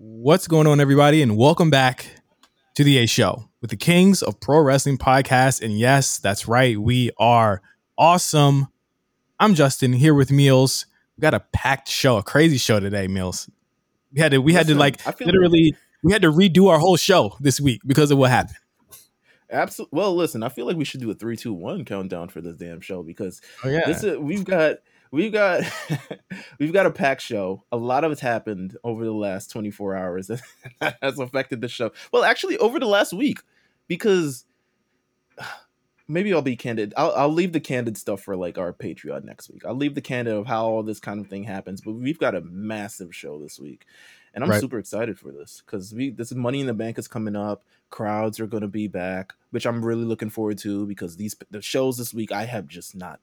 What's going on, everybody, and welcome back to the A Show with the Kings of Pro Wrestling Podcast. And yes, that's right, we are awesome. I'm Justin here with Meelz. We got a packed show, a crazy show today, Meelz. We had to, we had to like literally, like- we had to redo our whole show this week because of what happened. Absolutely. Well, listen, I feel like we should do a three, two, one countdown for this damn show because oh, yeah. this is we've got we've got we've got a packed show. A lot of it's happened over the last 24 hours that has affected the show. Well, actually, over the last week, because maybe I'll be candid. I'll, I'll leave the candid stuff for like our Patreon next week. I'll leave the candid of how all this kind of thing happens. But we've got a massive show this week, and I'm right. super excited for this because we this Money in the Bank is coming up. Crowds are going to be back, which I'm really looking forward to because these the shows this week I have just not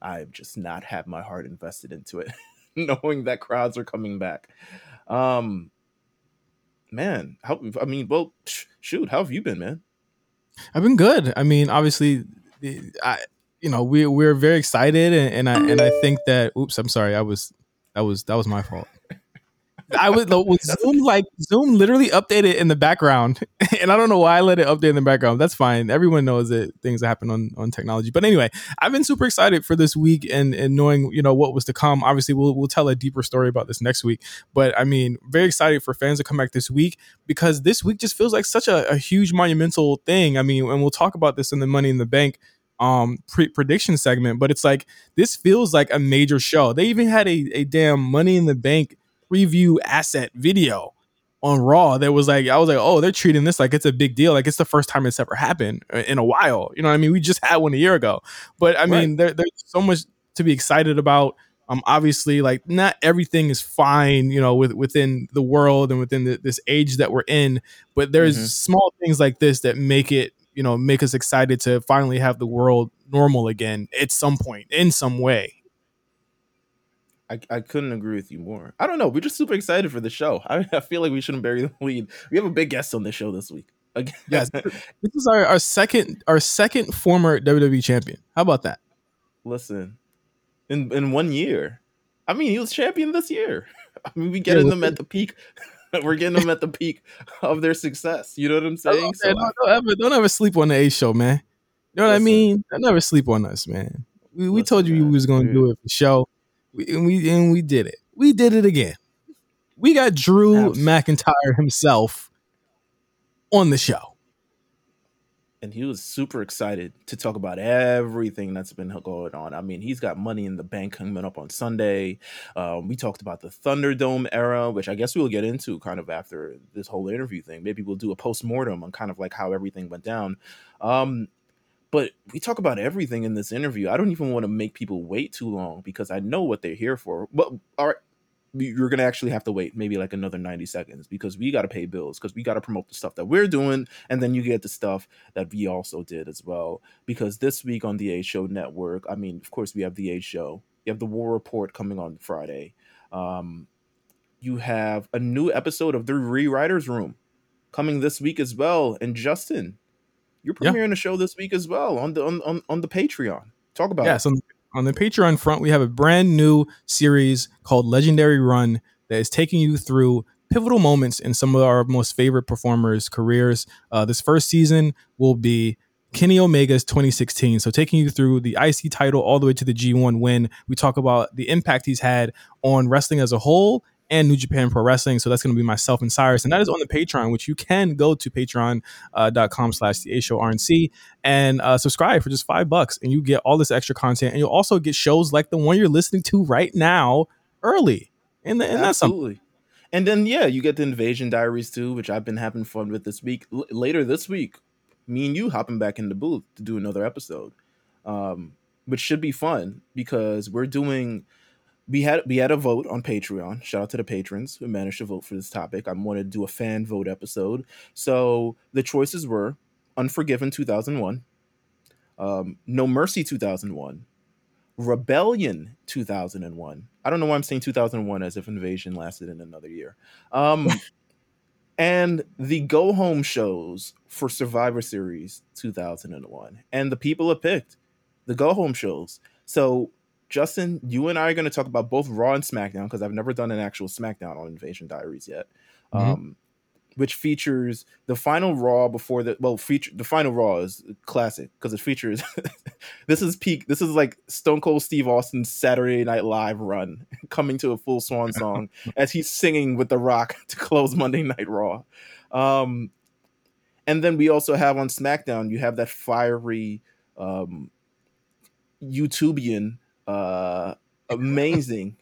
I've just not had my heart invested into it, knowing that crowds are coming back. Um, man, how I mean, well, shoot, how have you been, man? I've been good. I mean, obviously, I you know we we're very excited, and, and I and I think that. Oops, I'm sorry. I was that was that was my fault. I was with Zoom like Zoom literally updated in the background, and I don't know why I let it update in the background. That's fine. Everyone knows that things happen on on technology. But anyway, I've been super excited for this week and and knowing you know what was to come. Obviously, we'll we'll tell a deeper story about this next week. But I mean, very excited for fans to come back this week because this week just feels like such a, a huge monumental thing. I mean, and we'll talk about this in the Money in the Bank um pre- prediction segment but it's like this feels like a major show they even had a, a damn money in the bank preview asset video on Raw that was like, I was like, oh, they're treating this like it's a big deal. Like it's the first time it's ever happened uh, in a while. You know what I mean? We just had one a year ago. But I mean, right. there, there's so much to be excited about. Um, obviously, like not everything is fine, you know, with, within the world and within the, this age that we're in. But there's mm-hmm. small things like this that make it, you know, make us excited to finally have the world normal again at some point in some way. I, I couldn't agree with you more. I don't know. We're just super excited for the show. I, I feel like we shouldn't bury the lead. We have a big guest on the show this week. Again. yes, this is our, our second our second former WWE champion. How about that? Listen, in in one year, I mean, he was champion this year. I mean, we getting yeah, them at the peak. We're getting them at the peak of their success. You know what I'm saying? so don't, don't, ever, don't ever sleep on the A show, man. You know what listen, I mean? Don't never sleep on us, man. We, we told you man, we was gonna dude. do it for show. And we and we did it. We did it again. We got Drew Absolutely. McIntyre himself on the show. And he was super excited to talk about everything that's been going on. I mean, he's got money in the bank coming up on Sunday. Um, we talked about the Thunderdome era, which I guess we'll get into kind of after this whole interview thing. Maybe we'll do a post mortem on kind of like how everything went down. Um, but we talk about everything in this interview. I don't even want to make people wait too long because I know what they're here for. But all right, you're gonna actually have to wait maybe like another 90 seconds because we got to pay bills because we got to promote the stuff that we're doing and then you get the stuff that we also did as well because this week on the a show network i mean of course we have the a show you have the war report coming on friday um, you have a new episode of the rewriters room coming this week as well and justin you're premiering yeah. a show this week as well on the on, on, on the Patreon. Talk about yes, it. On, on the Patreon front, we have a brand new series called Legendary Run that is taking you through pivotal moments in some of our most favorite performers' careers. Uh, this first season will be Kenny Omega's 2016. So taking you through the IC title all the way to the G1 win. We talk about the impact he's had on wrestling as a whole and New Japan Pro Wrestling. So that's going to be myself and Cyrus. And that is on the Patreon, which you can go to patreon.com uh, slash the A Show RNC and uh, subscribe for just five bucks. And you get all this extra content. And you'll also get shows like the one you're listening to right now early. And, and that's Absolutely. And then, yeah, you get the Invasion Diaries too, which I've been having fun with this week. L- later this week, me and you hopping back in the booth to do another episode, um, which should be fun because we're doing – we had we had a vote on Patreon. Shout out to the patrons who managed to vote for this topic. I wanted to do a fan vote episode. So the choices were Unforgiven 2001, um, No Mercy 2001, Rebellion 2001. I don't know why I'm saying 2001 as if Invasion lasted in another year. Um, and the go home shows for Survivor Series 2001. And the people have picked the go home shows. So Justin, you and I are going to talk about both Raw and SmackDown because I've never done an actual SmackDown on Invasion Diaries yet. Mm-hmm. Um, which features the final Raw before the well, feature the final Raw is classic because it features this is peak. This is like Stone Cold Steve Austin's Saturday Night Live run coming to a full swan song as he's singing with The Rock to close Monday Night Raw. Um, and then we also have on SmackDown, you have that fiery um, YouTubian, uh, amazing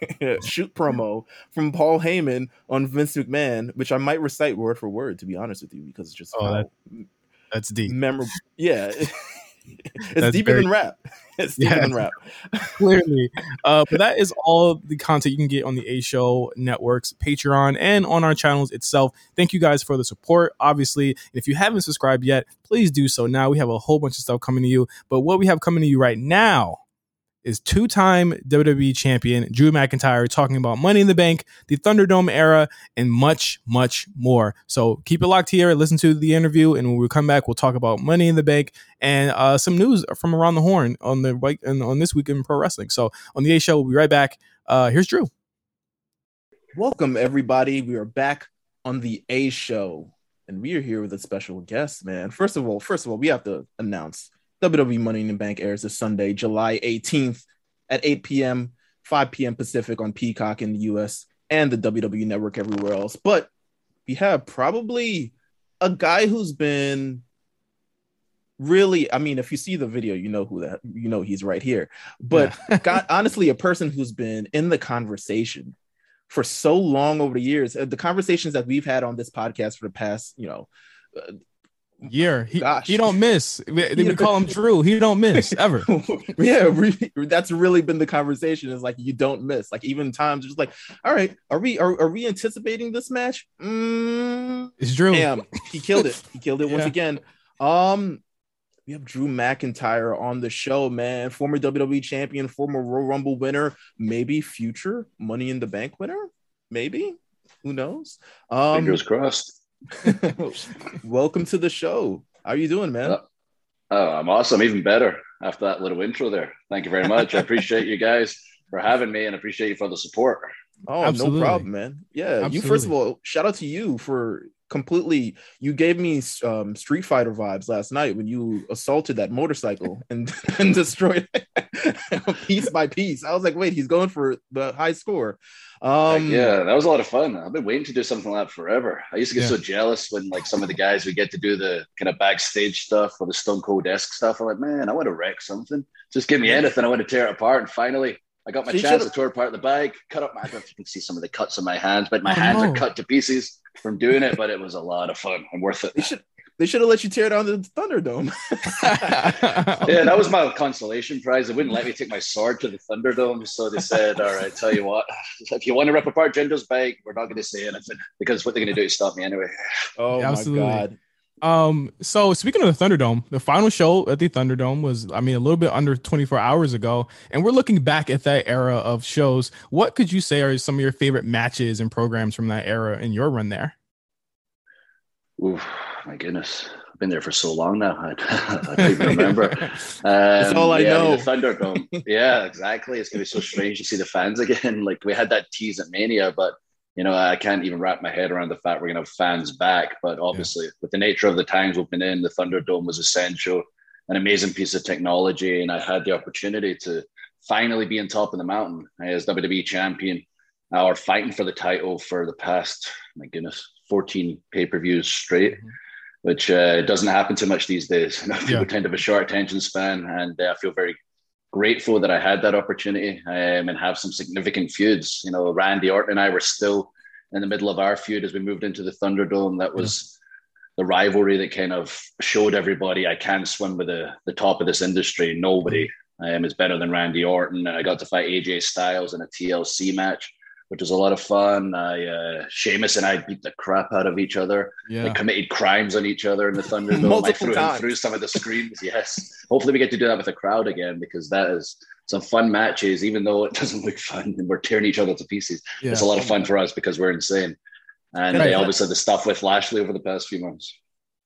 shoot promo from Paul Heyman on Vince McMahon, which I might recite word for word, to be honest with you, because it's just oh, that, that's deep. Memorable. Yeah. it's That's deeper very, than rap. It's deeper yeah, than rap. clearly. Uh, but that is all the content you can get on the A Show Networks, Patreon, and on our channels itself. Thank you guys for the support. Obviously, if you haven't subscribed yet, please do so now. We have a whole bunch of stuff coming to you. But what we have coming to you right now is two-time WWE champion Drew McIntyre talking about Money in the Bank, the Thunderdome era, and much, much more. So keep it locked here. Listen to the interview, and when we come back, we'll talk about Money in the Bank and uh, some news from around the horn on the and on this week in pro wrestling. So on the A Show, we'll be right back. Uh, here's Drew. Welcome everybody. We are back on the A Show, and we are here with a special guest. Man, first of all, first of all, we have to announce WWE Money in the Bank airs this Sunday, July 18th at 8 p.m., 5 p.m. Pacific on Peacock in the US and the WWE Network everywhere else. But we have probably a guy who's been really i mean if you see the video you know who that you know he's right here but yeah. God, honestly a person who's been in the conversation for so long over the years uh, the conversations that we've had on this podcast for the past you know uh, year. He, Gosh. he don't miss. We, we call him Drew. He don't miss ever. yeah, re- that's really been the conversation. Is like you don't miss. Like even times just like, all right, are we are, are we anticipating this match? Mm, it's Drew. Damn, he killed it. He killed it yeah. once again. Um, we have Drew McIntyre on the show, man. Former WWE champion, former Royal Rumble winner, maybe future Money in the Bank winner, maybe. Who knows? Um, Fingers crossed. Welcome to the show. How are you doing, man? Uh, oh, I'm awesome. Even better after that little intro there. Thank you very much. I appreciate you guys for having me and appreciate you for the support. Oh, Absolutely. no problem, man. Yeah, Absolutely. you first of all, shout out to you for completely you gave me um, street fighter vibes last night when you assaulted that motorcycle and, and destroyed it piece by piece i was like wait he's going for the high score um, yeah that was a lot of fun i've been waiting to do something like that forever i used to get yeah. so jealous when like some of the guys we get to do the kind of backstage stuff or the stone cold desk stuff i'm like man i want to wreck something just give me anything i want to tear it apart and finally I got my chance. to tore apart the bike, cut up my. I don't know if you can see some of the cuts on my hands, but my oh, hands no. are cut to pieces from doing it. But it was a lot of fun and worth it. They should, they should have let you tear down the Thunderdome. yeah, that was my consolation prize. They wouldn't let me take my sword to the Thunderdome, so they said, "All right, tell you what, if you want to rip apart Jinder's bike, we're not going to say anything because what they're going to do is stop me anyway." Oh yeah, my god! Um, so speaking of the Thunderdome, the final show at the Thunderdome was, I mean, a little bit under 24 hours ago, and we're looking back at that era of shows. What could you say are some of your favorite matches and programs from that era in your run there? Ooh, my goodness. I've been there for so long now. I, I don't even remember. Um, That's all I yeah, know. the Thunderdome. yeah, exactly. It's going to be so strange to see the fans again. Like we had that tease at Mania, but you know, I can't even wrap my head around the fact we're going to have fans back. But obviously, with the nature of the times we've been in, the Thunderdome was essential, an amazing piece of technology. And I had the opportunity to finally be on top of the mountain as WWE champion uh, or fighting for the title for the past, my goodness, 14 pay per views straight. Mm-hmm. Which uh, doesn't happen too much these days. You know, people yeah. tend to have a short attention span, and uh, I feel very grateful that I had that opportunity um, and have some significant feuds. You know, Randy Orton and I were still in the middle of our feud as we moved into the Thunderdome. That was the rivalry that kind of showed everybody I can swim with the, the top of this industry. Nobody um, is better than Randy Orton. And I got to fight AJ Styles in a TLC match which was a lot of fun. I, uh, Sheamus and I beat the crap out of each other. Yeah. They committed crimes on each other in the Thunderdome. I threw him through some of the screens. Yes. Hopefully, we get to do that with a crowd again because that is some fun matches, even though it doesn't look fun and we're tearing each other to pieces. Yeah. It's a lot of fun for us because we're insane. And they obviously the stuff with Lashley over the past few months.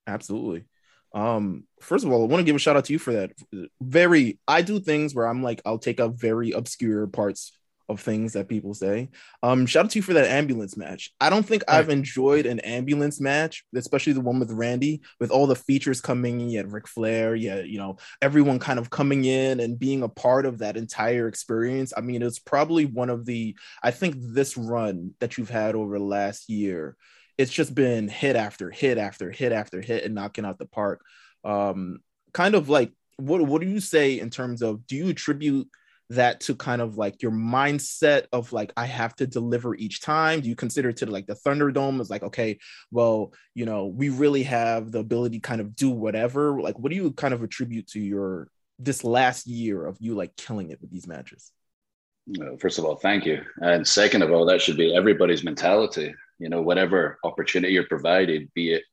Absolutely. Um, first of all, I want to give a shout out to you for that. Very, I do things where I'm like, I'll take up very obscure parts of things that people say. Um, shout out to you for that ambulance match. I don't think right. I've enjoyed an ambulance match, especially the one with Randy, with all the features coming in. You had Ric Flair, yeah, you know, everyone kind of coming in and being a part of that entire experience. I mean, it's probably one of the, I think this run that you've had over the last year, it's just been hit after hit after hit after hit and knocking out the park. Um, kind of like what what do you say in terms of do you attribute that to kind of like your mindset of like I have to deliver each time? Do you consider to like the Thunderdome is like okay, well, you know, we really have the ability kind of do whatever. Like, what do you kind of attribute to your this last year of you like killing it with these matches? First of all, thank you, and second of all, that should be everybody's mentality. You know, whatever opportunity you're provided, be it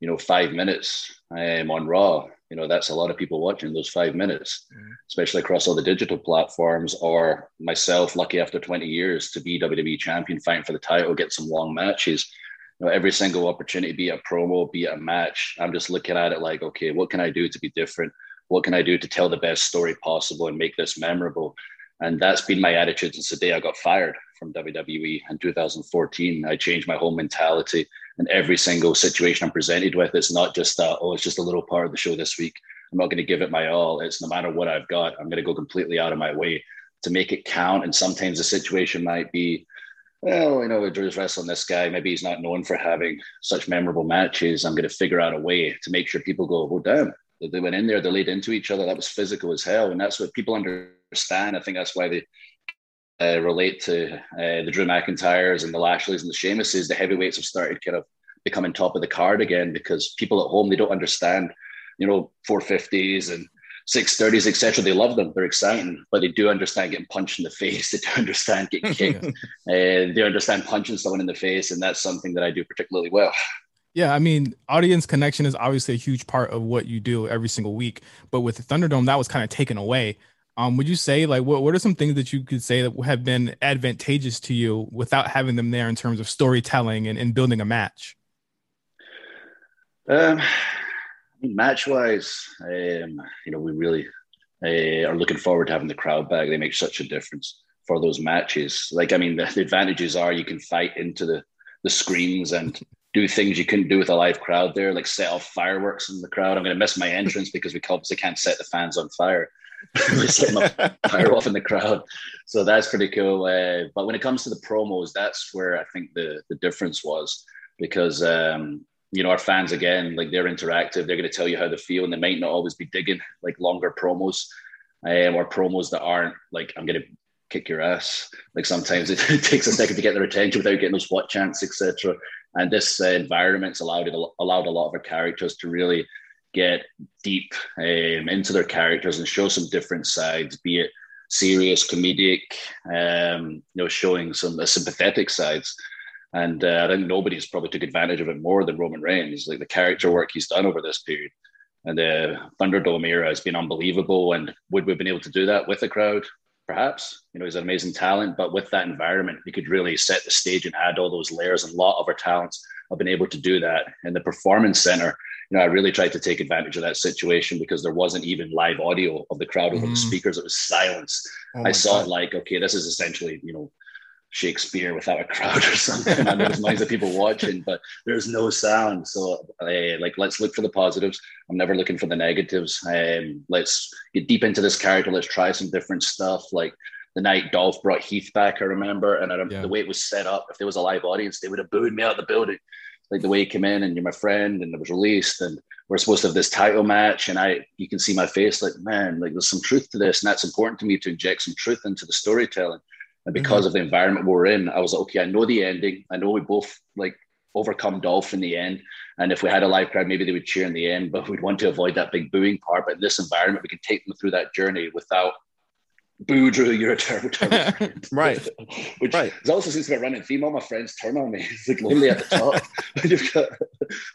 you know five minutes um, on Raw, you know that's a lot of people watching those five minutes mm-hmm. especially across all the digital platforms or myself lucky after 20 years to be wwe champion fighting for the title get some long matches. You know every single opportunity be it a promo be it a match i'm just looking at it like okay what can i do to be different? What can i do to tell the best story possible and make this memorable? And that's been my attitude since the day i got fired from wwe in 2014 i changed my whole mentality and every single situation I'm presented with, it's not just that, oh, it's just a little part of the show this week. I'm not going to give it my all. It's no matter what I've got, I'm going to go completely out of my way to make it count. And sometimes the situation might be, well, you know, Drew's wrestling this guy. Maybe he's not known for having such memorable matches. I'm going to figure out a way to make sure people go, oh, damn, they went in there, they laid into each other. That was physical as hell. And that's what people understand. I think that's why they uh, relate to uh, the Drew McIntyres and the Lashleys and the Sheamuses, the heavyweights have started kind of becoming top of the card again because people at home they don't understand, you know, 450s and 630s, etc. They love them, they're exciting, but they do understand getting punched in the face. They do understand getting kicked, and they understand punching someone in the face, and that's something that I do particularly well. Yeah, I mean, audience connection is obviously a huge part of what you do every single week. But with Thunderdome, that was kind of taken away. Um, would you say like what, what are some things that you could say that have been advantageous to you without having them there in terms of storytelling and, and building a match? Um, match wise, um, you know, we really uh, are looking forward to having the crowd back. They make such a difference for those matches. Like, I mean, the, the advantages are you can fight into the the screens and do things you couldn't do with a live crowd there, like set off fireworks in the crowd. I'm going to miss my entrance because we obviously can't set the fans on fire. We set them fire off in the crowd. So that's pretty cool. Uh, but when it comes to the promos, that's where I think the the difference was because um, you know our fans again, like they're interactive. They're going to tell you how they feel, and they might not always be digging like longer promos um, or promos that aren't like I'm going to kick your ass. Like sometimes it, it, takes a second to get their attention without getting those what chants, etc. And this uh, environment's allowed it allowed a lot of our characters to really get deep um, into their characters and show some different sides, be it serious, comedic, um, you know, showing some uh, sympathetic sides. And uh, I think nobody's probably took advantage of it more than Roman Reigns, like the character work he's done over this period. And the Thunderdome era has been unbelievable. And would we have been able to do that with the crowd? Perhaps. You know, he's an amazing talent, but with that environment, we could really set the stage and add all those layers. And a lot of our talents have been able to do that. In the performance center, you know, I really tried to take advantage of that situation because there wasn't even live audio of the crowd over mm. the speakers. It was silence. Oh I saw God. it like, okay, this is essentially, you know, Shakespeare without a crowd or something. and there's millions of people watching, but there's no sound. So, uh, like, let's look for the positives. I'm never looking for the negatives. Um, let's get deep into this character. Let's try some different stuff. Like the night Dolph brought Heath back, I remember, and I, yeah. the way it was set up. If there was a live audience, they would have booed me out of the building like the way he came in and you're my friend and it was released and we're supposed to have this title match and I you can see my face like man like there's some truth to this. And that's important to me to inject some truth into the storytelling. And because mm-hmm. of the environment we're in I was like okay I know the ending. I know we both like overcome Dolph in the end. And if we had a live crowd maybe they would cheer in the end but we'd want to avoid that big booing part. But in this environment we can take them through that journey without boo Drew, you're a terrible, terrible right. Which right. also seems to be a running theme. All my friends turn on me. It's like lonely at the top. You've got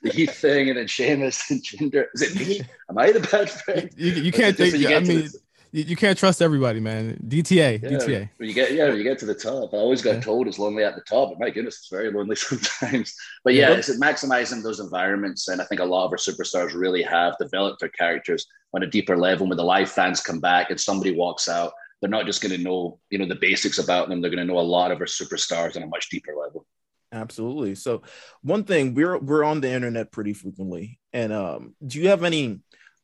the Heath thing and then Sheamus and Jinder. Is it me? Am I the bad friend? You, you can't think. I mean, you, you can't trust everybody, man. DTA, Yeah, DTA. When you get yeah, when you get to the top. I always got Yeah. told it's lonely at the top, but my goodness, it's very lonely sometimes. But yeah, it's maximizing those environments, and I think a lot of our superstars really have developed their characters on a deeper level. When the live fans come back and somebody walks out, they're not just going to know you know the basics about them. They're going to know a lot of our superstars on a much deeper level. Absolutely. So one thing we're we're on the internet pretty frequently. And um do you have any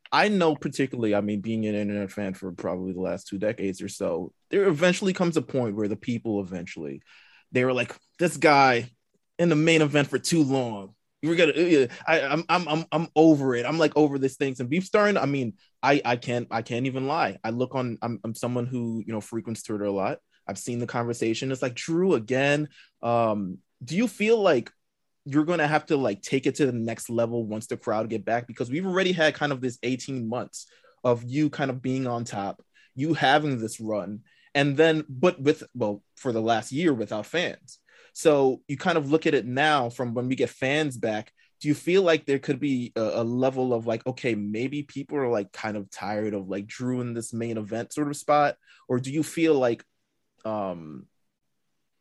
I know particularly, I mean, being an internet fan for probably the last two decades or so, there eventually comes a point where the people eventually they were like, this guy in the main event for too long. Were gonna uh, I, I'm I'm I'm I'm over it. I'm like over this thing. And beef starting, I mean, I I can't I can't even lie. I look on I'm I'm someone who you know frequents Twitter a lot. I've seen the conversation. It's like Drew again. Um, do you feel like you're going to have to like take it to the next level once the crowd get back because we've already had kind of this 18 months of you kind of being on top you having this run and then but with well for the last year without fans so you kind of look at it now from when we get fans back do you feel like there could be a, a level of like okay maybe people are like kind of tired of like drew in this main event sort of spot or do you feel like um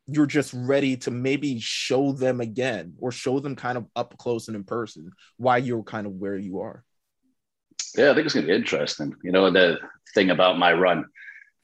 you're just ready to maybe show them again or show them kind of up close and in person why you're kind of where you are. Yeah, I think it's going to be interesting. You know, the thing about my run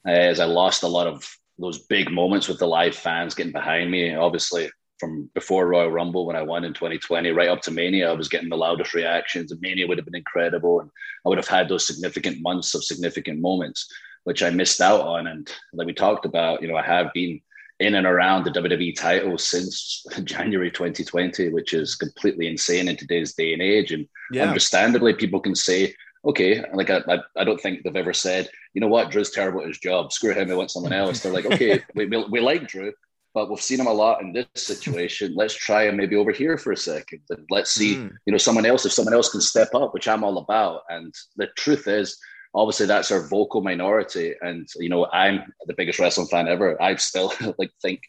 uh, is I lost a lot of those big moments with the live fans getting behind me. Obviously, from before Royal Rumble when I won in 2020, right up to Mania, I was getting the loudest reactions. And Mania would have been incredible, and I would have had those significant months of significant moments, which I missed out on. And like we talked about, you know, I have been in and around the WWE title since January 2020, which is completely insane in today's day and age. And Yeah. understandably, people can say, okay, like I, I, I don't think they've ever said, you know what, Drew's terrible at his job. Screw him, I want someone else. They're like, okay, we, we, we like Drew, but we've seen him a lot in this situation. Let's try him maybe over here for a second. And let's see, Mm. you know, someone else, if someone else can step up, which I'm all about. And the truth is, obviously that's our vocal minority. And, you know, I'm the biggest wrestling fan ever. I still like think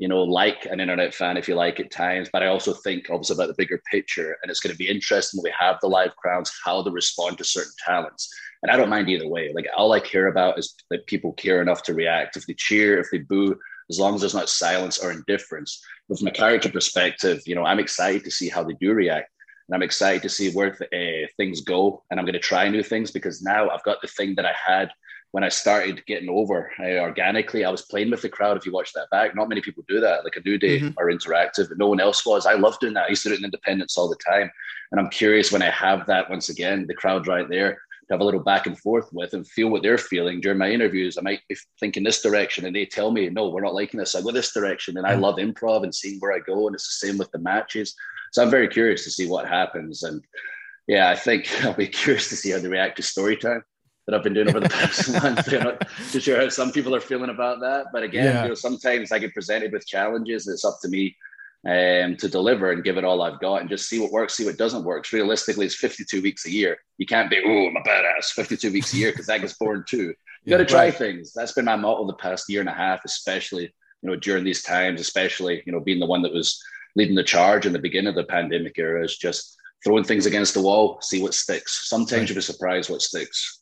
you know, like an internet fan, if you like, at times. But I also think, obviously, about the bigger picture. And it's going to be interesting when we have the live crowds, how they respond to certain talents. And I don't mind either way. Like, all I care about is that people care enough to react. If they cheer, if they boo, as long as there's not silence or indifference. But from a character perspective, you know, I'm excited to see how they do react. And I'm excited to see where uh, things go. And I'm going to try new things because now I've got the thing that I had when I started getting over uh, organically, I was playing with the crowd. If you watch that back, not many people do that. Like a New Day Mhm. are interactive, but no one else was. I love doing that. I used to do it in Independence all the time, and I'm curious when I have that once again, the crowd right there to have a little back and forth with and feel what they're feeling during my interviews. I might be thinking this direction, and they tell me, "No, we're not liking this. I go this direction." And I love improv and seeing where I go, and it's the same with the matches. So I'm very curious to see what happens, and yeah, I think I'll be curious to see how they react to story time that I've been doing over the past month. I'm not too sure how some people are feeling about that. But again, Yeah. you know, sometimes I get presented with challenges. And it's up to me um, to deliver and give it all I've got and just see what works, see what doesn't work. Realistically, it's 52 weeks a year. You can't be, oh, I'm a badass, 52 weeks a year, because that gets boring too. You got to try things. That's been my motto the past year and a half, especially, you know, during these times, especially, you know, being the one that was leading the charge in the beginning of the pandemic era is just throwing things against the wall, see what sticks. Sometimes Right. you'll be surprised what sticks.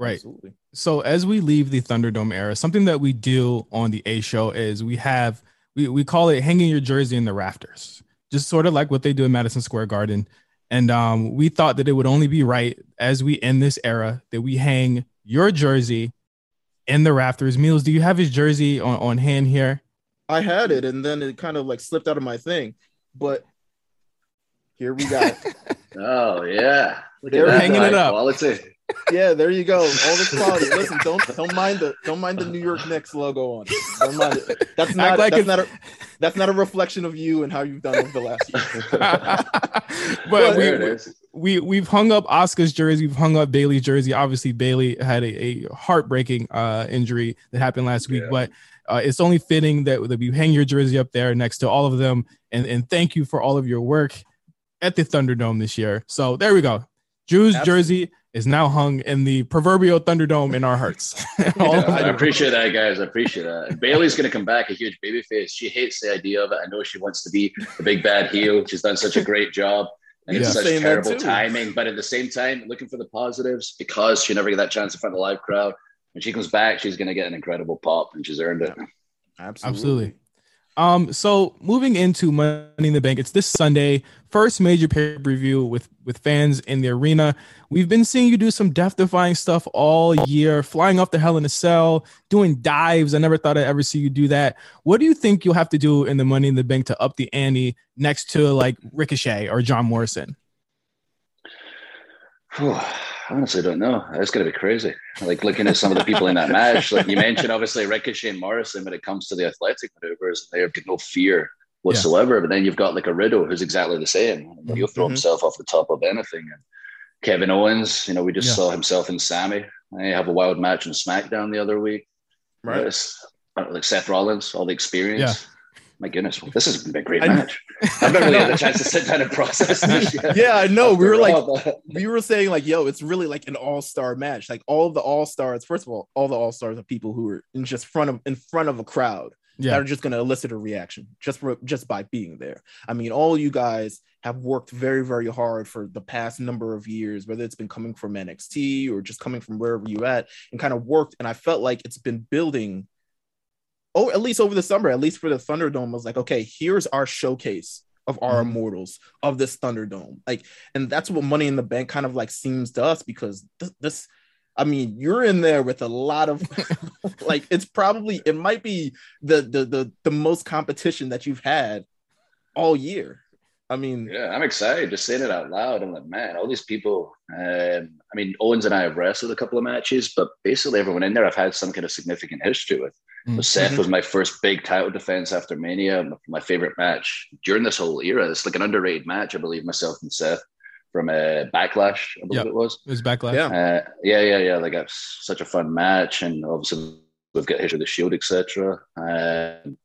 Right. Absolutely. So as we leave the Thunderdome era, something that we do on the A show is we have we, we call it hanging your jersey in the rafters, just sort of like what they do in Madison Square Garden. And um, we thought that it would only be right as we end this era that we hang your jersey in the rafters. Meelz, do you have his jersey on, on hand here? I had it and then it kind of like slipped out of my thing. But here we got it. Oh yeah, Look They're at that hanging it high up. Quality. Yeah, there you go. All this quality. Listen, don't don't mind the don't mind the New York Knicks logo on it. Don't mind it. That's not like that's it's- not a that's not a reflection of you and how you've done over the last year. but there it we, is. we we've hung up Oscar's jersey, we've hung up Bayley's jersey. Obviously, Bayley had a, a heartbreaking uh, injury that happened last week, Yeah. but uh, it's only fitting that, that we hang your jersey up there next to all of them. And and thank you for all of your work at the Thunderdome this year. So there we go. Drew's Absolutely. jersey is now hung in the proverbial Thunderdome in our hearts. Yeah, I appreciate that, guys. I appreciate that. And Bayley's going to come back a huge babyface. She hates the idea of it. I know she wants to be the big bad heel. She's done such a great job. And Yeah. it's such Saying terrible timing. But at the same time, looking for the positives because she never get that chance in front of the live crowd. when she comes back, she's going to get an incredible pop, and she's earned it. Absolutely. Absolutely. Um, so moving into Money in the Bank, it's this Sunday, first major pay per view with with fans in the arena. We've been seeing you do some death defying stuff all year, flying off the Hell in a Cell, doing dives. I never thought I'd ever see you do that. What do you think you'll have to do in the Money in the Bank to up the ante next to like Ricochet or John Morrison? I honestly don't know. It's going to be crazy. Like looking at some of the people in that match, like you mentioned, obviously Ricochet and Morrison, when it comes to the athletic maneuvers, and they have no fear whatsoever. Yeah. But then you've got like a Riddle who's exactly the same. He'll throw mm-hmm. himself off the top of anything. And Kevin Owens, you know, we just yeah. saw himself and Sammy. They have a wild match in SmackDown the other week. Right. like Seth Rollins, all the experience. Yeah my goodness, this has been a great match. I've never really had a chance to sit down and process this. Yet. Yeah, I know. We were like, we were saying like, yo, it's really like an all-star match. Like all of the all-stars. First of all, all the all-stars are people who are in just front of in front of a crowd yeah. that are just going to elicit a reaction just for just by being there. I mean, all you guys have worked very, very hard for the past number of years, whether it's been coming from NXT or just coming from wherever you at, and kind of worked. And I felt like it's been building oh, at least over the summer, at least for the Thunderdome, was like, okay, here's our showcase of our mm-hmm. immortals of this Thunderdome. Like, and that's what Money in the Bank kind of like seems to us because this, this I mean, you're in there with a lot of like it's probably it might be the the the the most competition that you've had all year. I mean, yeah, I'm excited just saying it out loud. I'm like, man, all these people. Um, I mean, Owens and I have wrestled a couple of matches, but basically everyone in there I've had some kind of significant history with. Mm-hmm. So Seth was my first big title defense after Mania, my favorite match during this whole era. It's like an underrated match, I believe, myself and Seth from a uh, Backlash, I believe yep. it was. It was Backlash. Yeah, uh, yeah, yeah, yeah. Like it's such a fun match, and obviously we've got history of the Shield, etc. Um,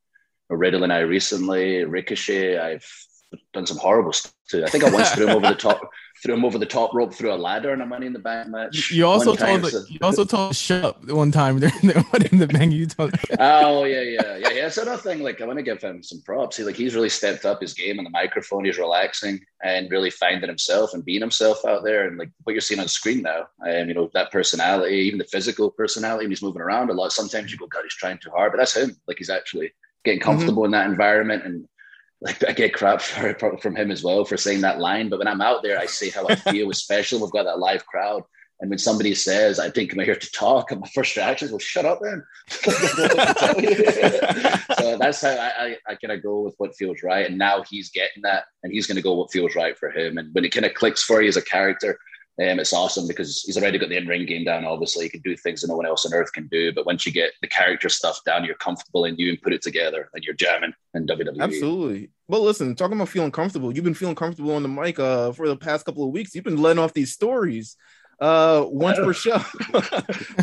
Riddle and I recently, Ricochet. I've done some horrible stuff too. I think I once threw him over the top, threw him over the top rope through a ladder in a Money in the Bank match. You also told the, so. you also told shut up one time during the Money in the Bank. You told. oh yeah, yeah, yeah, yeah. So another thing, like I want to give him some props. He like he's really stepped up his game on the microphone. He's relaxing and really finding himself and being himself out there. And like what you're seeing on screen now, and you know that personality, even the physical personality. He's moving around a lot. Sometimes you go, God, he's trying too hard, but that's him. Like he's actually getting mm-hmm. comfortable mm-hmm. in that environment and like I get crap for, from him as well for saying that line. But when I'm out there, I say how I feel, especially we've got that live crowd. And when somebody says, I think I'm here to talk, and my first reaction is, well, shut up then. so that's how I, I, I kind of go with what feels right. And now he's getting that, and he's going to go what feels right for him. And when it kind of clicks for you as a character, um, it's awesome because he's already got the in-ring game down. Obviously, he can do things that no one else on earth can do. But once you get the character stuff down, you're comfortable and you and put it together, and you're jamming in WWE. Absolutely. But listen, talking about feeling comfortable, you've been feeling comfortable on the mic uh, for the past couple of weeks. You've been letting off these stories uh, once per show.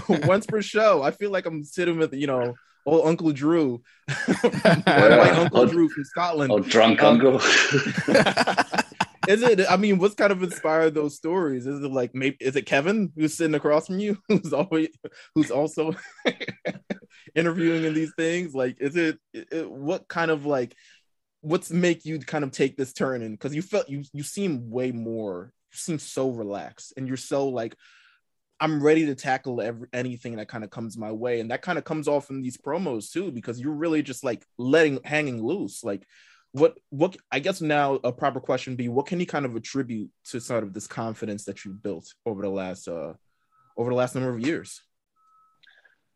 once per show. I feel like I'm sitting with you know old Uncle Drew, yeah. Uncle Drew from Scotland. Oh, drunk um, uncle is it? I mean, what's kind of inspired those stories? Is it like maybe is it Kevin who's sitting across from you, who's always who's also interviewing in these things? Like, is it, it what kind of like what's make you kind of take this turn? And because you felt you you seem way more, you seem so relaxed, and you're so like. I'm ready to tackle every, anything that kind of comes my way. And that kind of comes off in these promos too, because you're really just like letting hanging loose. Like what what I guess now a proper question be what can you kind of attribute to sort of this confidence that you've built over the last uh over the last number of years?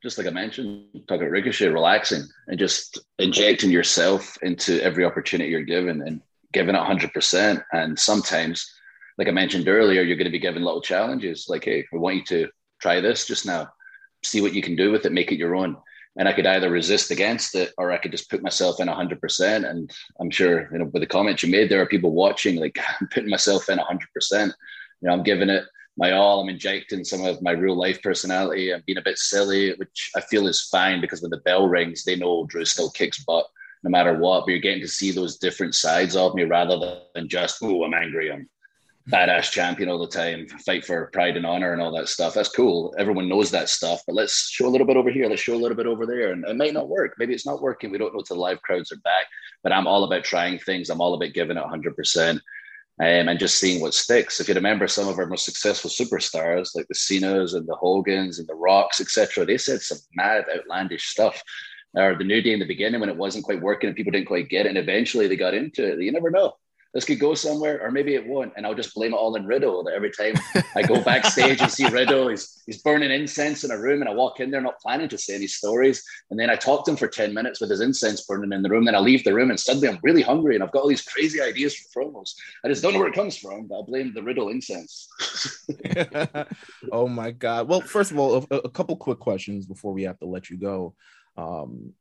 Just like I mentioned, talking about Ricochet, relaxing and just injecting yourself into every opportunity you're given and giving it 100%. And sometimes, like I mentioned earlier, you're going to be given little challenges like, hey, we want you to try this just now, see what you can do with it, make it your own and I could either resist against it or I could just put myself in 100%. And I'm sure, you know, with the comments you made, there are people watching, like I'm putting myself in 100%. You know, I'm giving it my all. I'm injecting some of my real life personality. I'm being a bit silly, which I feel is fine because when the bell rings, they know Drew still kicks butt no matter what. But you're getting to see those different sides of me rather than just, oh, I'm angry. I'm badass champion all the time, fight for pride and honor and all that stuff. That's cool. Everyone knows that stuff, but let's show a little bit over here. Let's show a little bit over there. And it might not work. Maybe it's not working. We don't know till the live crowds are back, but I'm all about trying things. I'm all about giving it 100%. um, and just seeing what sticks. If you remember some of our most successful superstars, like the Cenas and the Hogans and the Rocks, etc., they said some mad, outlandish stuff. Or the New Day in the beginning when it wasn't quite working and people didn't quite get it, and eventually they got into it. You never know this could go somewhere, or maybe it won't. And I'll just blame it all on Riddle. That every time I go backstage and see Riddle, he's he's burning incense in a room, and I walk in there not planning to say any stories, and then I talk to him for ten minutes with his incense burning in the room. Then I leave the room, and suddenly I'm really hungry, and I've got all these crazy ideas for promos. I just don't know where it comes from, but I blame the Riddle incense. oh my god! Well, first of all, a, a, couple quick questions before we have to let you go. Um,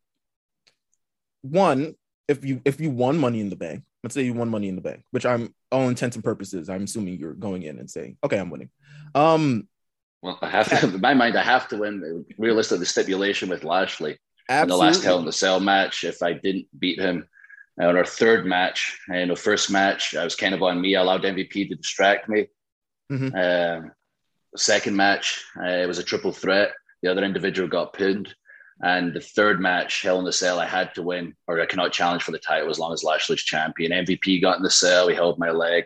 one, if you if you won Money in the Bank, let's say you won money in the bank, which I'm all intents and purposes, I'm assuming you're going in and saying, okay, I'm winning. Um, well, I have to, in my mind, I have to win. Realistically, the stipulation with Lashley in the last Hell in the Cell match, if I didn't beat him uh, on our third match, and the first match, I was kind of on me. I allowed MVP to distract me. Mm-hmm. Uh, second match, uh, it was a triple threat. The other individual got pinned. And the third match, Hell in the Cell, I had to win, or I cannot challenge for the title as long as Lashley's champion. MVP got in the cell, he held my leg.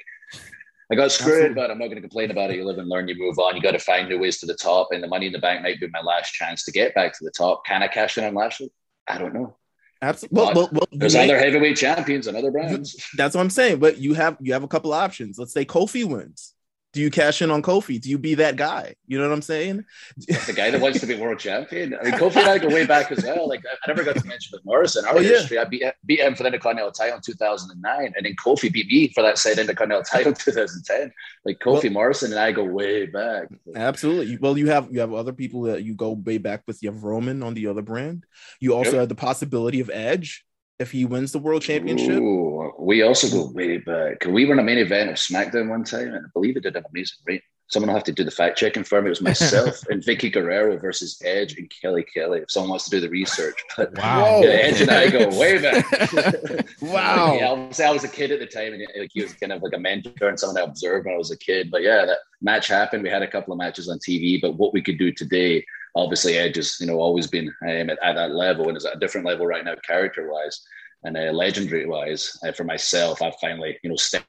I got screwed, but I'm not going to complain about it. You live and learn, you move on. You got to find new ways to the top, and the money in the bank might be my last chance to get back to the top. Can I cash in on Lashley? I don't know. Absolutely. Well, well, well, there's other heavyweight champions and other brands. That's what I'm saying. But you have you have a couple options. Let's say Kofi wins. Do you cash in on Kofi? Do you be that guy? You know what I'm saying? the guy that wants to be world champion. I mean, Kofi and I go way back as well. Like I never got to mention with Morrison. Our oh, history. I beat, beat him for the Intercontinental title in 2009, and then Kofi beat me for that side Intercontinental title in 2010. Like Kofi well, Morrison and I go way back. Absolutely. Well, you have you have other people that you go way back with. You have Roman on the other brand. You also yep. have the possibility of Edge if he wins the world championship. Ooh, we also go way back. We were in a main event of SmackDown one time, and I believe it did an amazing rate. Someone will have to do the fact checking for me. It was myself and Vickie Guerrero versus Edge and Kelly Kelly. If someone wants to do the research, but wow, yeah, Edge and I go way back. wow. yeah, I was, I was a kid at the time, and like he was kind of like a mentor and someone I observed when I was a kid. But yeah, that match happened. We had a couple of matches on TV, but what we could do today obviously Edge has you know always been um, at, at, that level and is at a different level right now character wise and uh, legendary wise uh, for myself I've finally you know stepped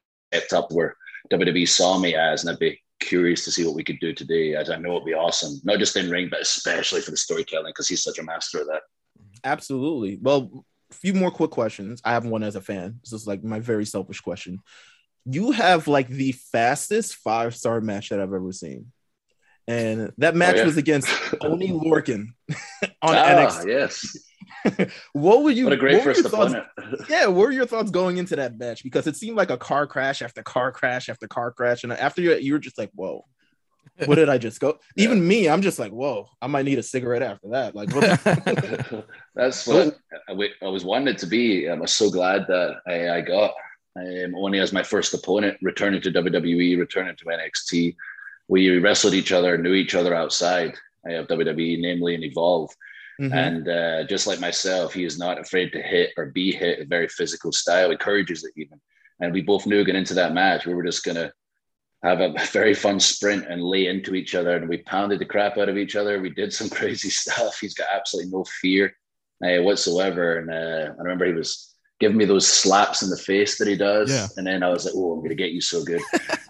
up where WWE saw me as and I'd be curious to see what we could do today as I know it'd be awesome not just in ring but especially for the storytelling because he's such a master of that. Absolutely. Well a few more quick questions. I have one as a fan. This is like my very selfish question. You have like the fastest five star match that I've ever seen and that match oh, yeah. was against Oney Lorcan on ah, NXT. Yes. what would you? What a great first opponent. yeah, what were your thoughts going into that match? Because it seemed like a car crash after car crash after car crash, and after you, you were just like, "Whoa, what did I just go?" yeah. Even me, I'm just like, "Whoa, I might need a cigarette after that." Like, that's what I, I was wanted to be. I'm so glad that I, I got um, Oney as my first opponent, returning to WWE, returning to NXT we wrestled each other, knew each other outside of WWE, namely in Evolve. Mm-hmm. And uh, just like myself, he is not afraid to hit or be hit. A very physical style, encourages it even. And we both knew getting into that match, we were just gonna have a very fun sprint and lay into each other. And we pounded the crap out of each other. We did some crazy stuff. He's got absolutely no fear uh, whatsoever. And uh, I remember he was giving me those slaps in the face that he does. Yeah. And then I was like, oh, I'm going to get you so good.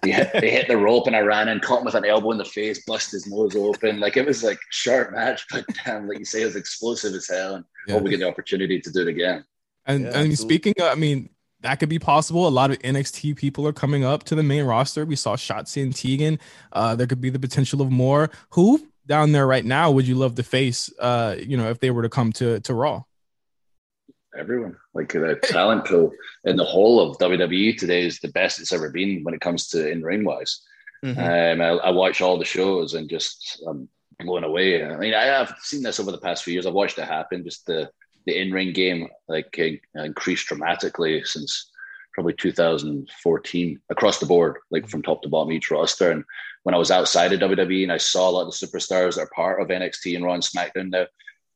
he, hit, he hit the rope and I ran in, caught him with an elbow in the face, bust his nose open. Like it was like sharp match, but damn, like you say, it was explosive as hell. And yeah. hope we get the opportunity to do it again. And, yeah, I mean, speaking of, I mean, that could be possible. A lot of NXT people are coming up to the main roster. We saw Shotzi and Tegan. Uh, there could be the potential of more. Who down there right now would you love to face? Uh, you know, if they were to come to to Raw everyone. Like the talent pool in the whole of WWE today is the best it's ever been when it comes to in ring wise. Mm-hmm. Um, I, I, watch all the shows and just I'm blown away. I mean, I have seen this over the past few years. I've watched it happen. Just the the in ring game like increased dramatically since probably 2014 across the board, like from top to bottom each roster. And when I was outside of WWE and I saw a lot of the superstars that are part of NXT and Raw and SmackDown now,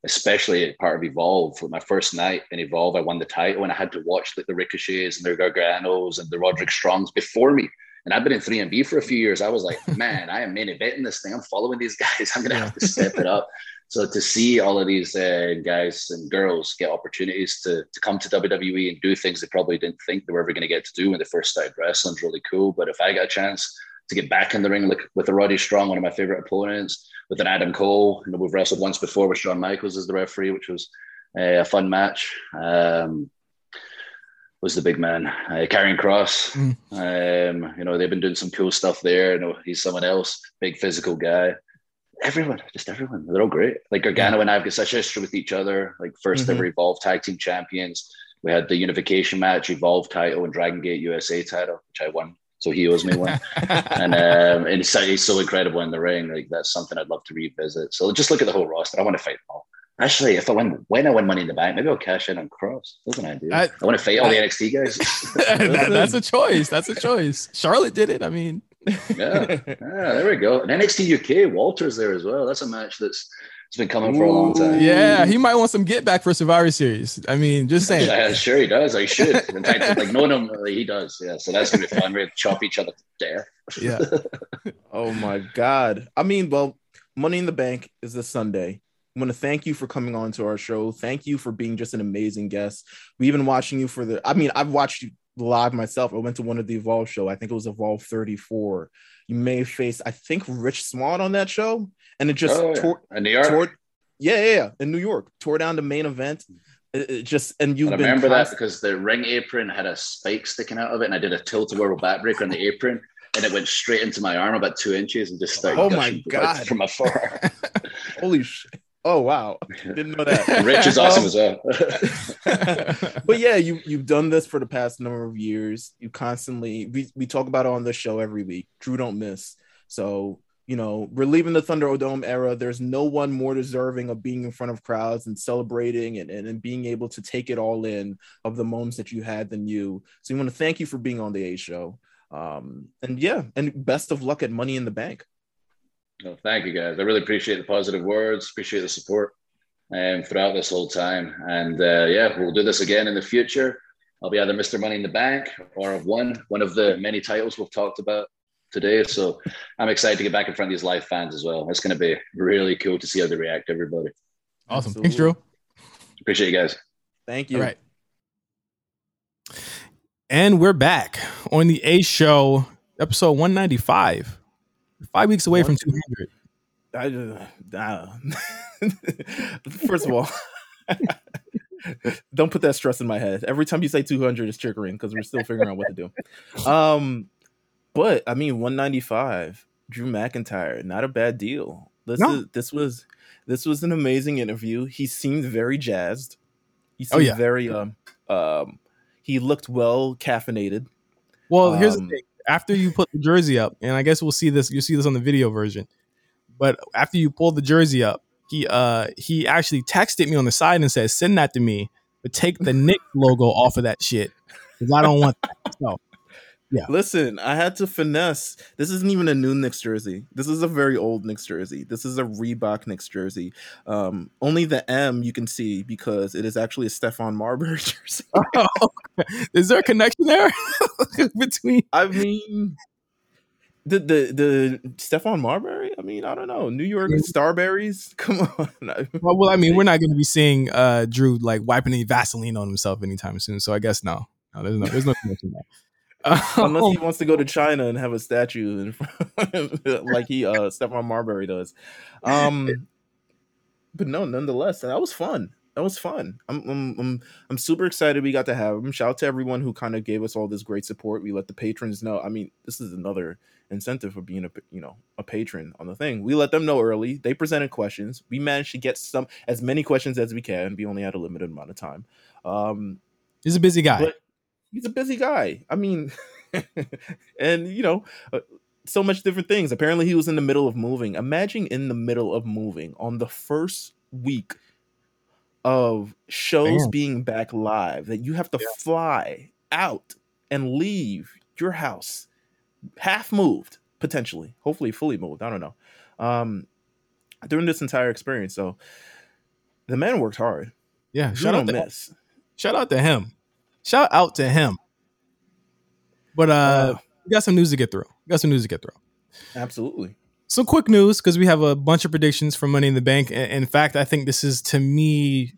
especially part of Evolve. For my first night in Evolve, I won the title and I had to watch like the Ricochets and the Garganos and the Roderick Strongs before me. And I've been in 3MB for a few years. I was like, man, I am main eventing this thing. I'm following these guys. I'm going to have to step it up. So to see all of these uh, guys and girls get opportunities to, to come to WWE and do things they probably didn't think they were ever going to get to do when they first started wrestling is really cool. But if I got a chance to get back in the ring like, with a Roddy Strong, one of my favorite opponents, with an Adam Cole, you know, we've wrestled once before with Shawn Michaels as the referee, which was uh, a fun match. Um, was the big man, uh, Karrion Kross. Mm. Um, you know, they've been doing some cool stuff there. You know, he's someone else, big physical guy everyone, just everyone. They're all great. Like Gargano and I have got such history with each other. Like 1st mm-hmm. ever Evolve Tag Team Champions. We had the Unification match, Evolve title, and Dragon Gate USA title, which I won. So he owes me one. and um, and he's, he's so incredible in the ring. Like that's something I'd love to revisit. So just look at the whole roster. I want to fight them all. Actually, if I win, when I win Money in the Bank, maybe I'll cash in on Kross. That's an idea. I, I want to fight all I, the NXT guys. that, that's a choice. That's a choice. Charlotte did it. I mean, yeah. yeah, there we go. And NXT UK, Walter's there as well. That's a match that's it's been coming for a long time. Yeah, he might want some get back for Survivor Series. I mean, just saying. Yeah, sure he does. I should. In fact, like no, no, he does. Yeah, so that's gonna be fun. We chop each other there. Yeah. oh my god. I mean, well, Money in the Bank is this Sunday. I want to thank you for coming on to our show. Thank you for being just an amazing guest. We've been watching you for the. I mean, I've watched you live myself. I went to one of the Evolve show. I think it was Evolve 34. You may faced, I think, Rich Swann on that show, and it just oh, tore, in New York. Tore, yeah, yeah, yeah, in New York, tore down the main event. It, it just and you remember const- that because the ring apron had a spike sticking out of it, and I did a tilt a whirl backbreaker on the apron, and it went straight into my arm about two inches and just started. Oh my god! From afar. Holy shit! Oh wow, didn't know that. Rich is awesome as well. but yeah, you you've done this for the past number of years. You constantly we we talk about it on the show every week. Drew don't miss. So you know, we're leaving the Thunderdome era. There's no one more deserving of being in front of crowds and celebrating and, and, and being able to take it all in of the moments that you had than you. So we want to thank you for being on the A show. Um, and yeah, and best of luck at Money in the Bank. No, thank you guys. I really appreciate the positive words, appreciate the support um, throughout this whole time. And uh, yeah, we'll do this again in the future. I'll be either Mr. Money in the Bank or I've won one of the many titles we've talked about today. So I'm excited to get back in front of these live fans as well. It's going to be really cool to see how they react, everybody. Awesome. Absolutely. Thanks, Drew. Appreciate you guys. Thank you. All right. And we're back on the A Show, episode 195. Five weeks away from 200. I, uh, first of all, don't put that stress in my head. Every time you say 200, it's triggering because we're still figuring out what to do. Um, but I mean, 195, Drew McIntyre, not a bad deal. This no. is this was this was an amazing interview. He seemed very jazzed. He oh, seemed oh, yeah. very um um he looked well caffeinated. Well, here's the um, thing after you put the jersey up, and I guess we'll see this. You'll see this on the video version. But after you pull the jersey up, he uh he actually texted me on the side and said, "Send that to me, but take the Knick logo off of that shit because I don't want that." So yeah. Listen, I had to finesse. This isn't even a new Knicks jersey. This is a very old Knicks jersey. This is a Reebok Knicks jersey. Um, only the M you can see because it is actually a Stephon Marbury jersey. oh, is there a connection there between? I mean, the the the Stephon Marbury. I mean, I don't know. New York Starberries. Come on. well, well, I mean, we're not going to be seeing uh, Drew like wiping any Vaseline on himself anytime soon. So I guess no. No, there's no, there's no connection there. Unless he wants to go to China and have a statue in front like he uh Stephon Marbury does. Um but no, nonetheless, that was fun. That was fun. I'm, I'm I'm I'm super excited we got to have him. Shout out to everyone who kind of gave us all this great support. We let the patrons know. I mean, this is another incentive for being a you know a patron on the thing. We let them know early. They presented questions. We managed to get some as many questions as we can. We only had a limited amount of time. Um, he's a busy guy. But, he's a busy guy. I mean, and you know, uh, so much different things. Apparently, he was in the middle of moving. Imagine in the middle of moving on the first week of shows Damn. being back live that you have to yeah. fly out and leave your house half moved potentially hopefully fully moved i don't know um during this entire experience so the man worked hard yeah shout out to miss. shout out to him Shout out to him. But uh, uh we got some news to get through. We got some news to get through. Absolutely. some quick news because we have a bunch of predictions for Money in the Bank. In fact, I think this is to me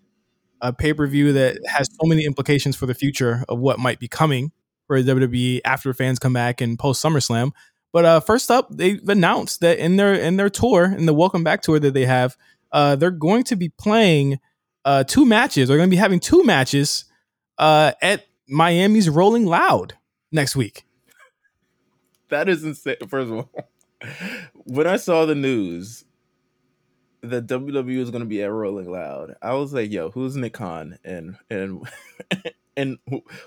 a pay per view that has so many implications for the future of what might be coming for WWE after fans come back and post SummerSlam. But uh, first up, they've announced that in their in their tour, in the Welcome Back tour that they have, uh, they're going to be playing uh, two matches. They're going to be having two matches uh, at Miami's Rolling Loud next week. That is insane. First of all, when I saw the news that WWE was going to be at Rolling Loud, I was like, "Yo, who's Nick Khan and and and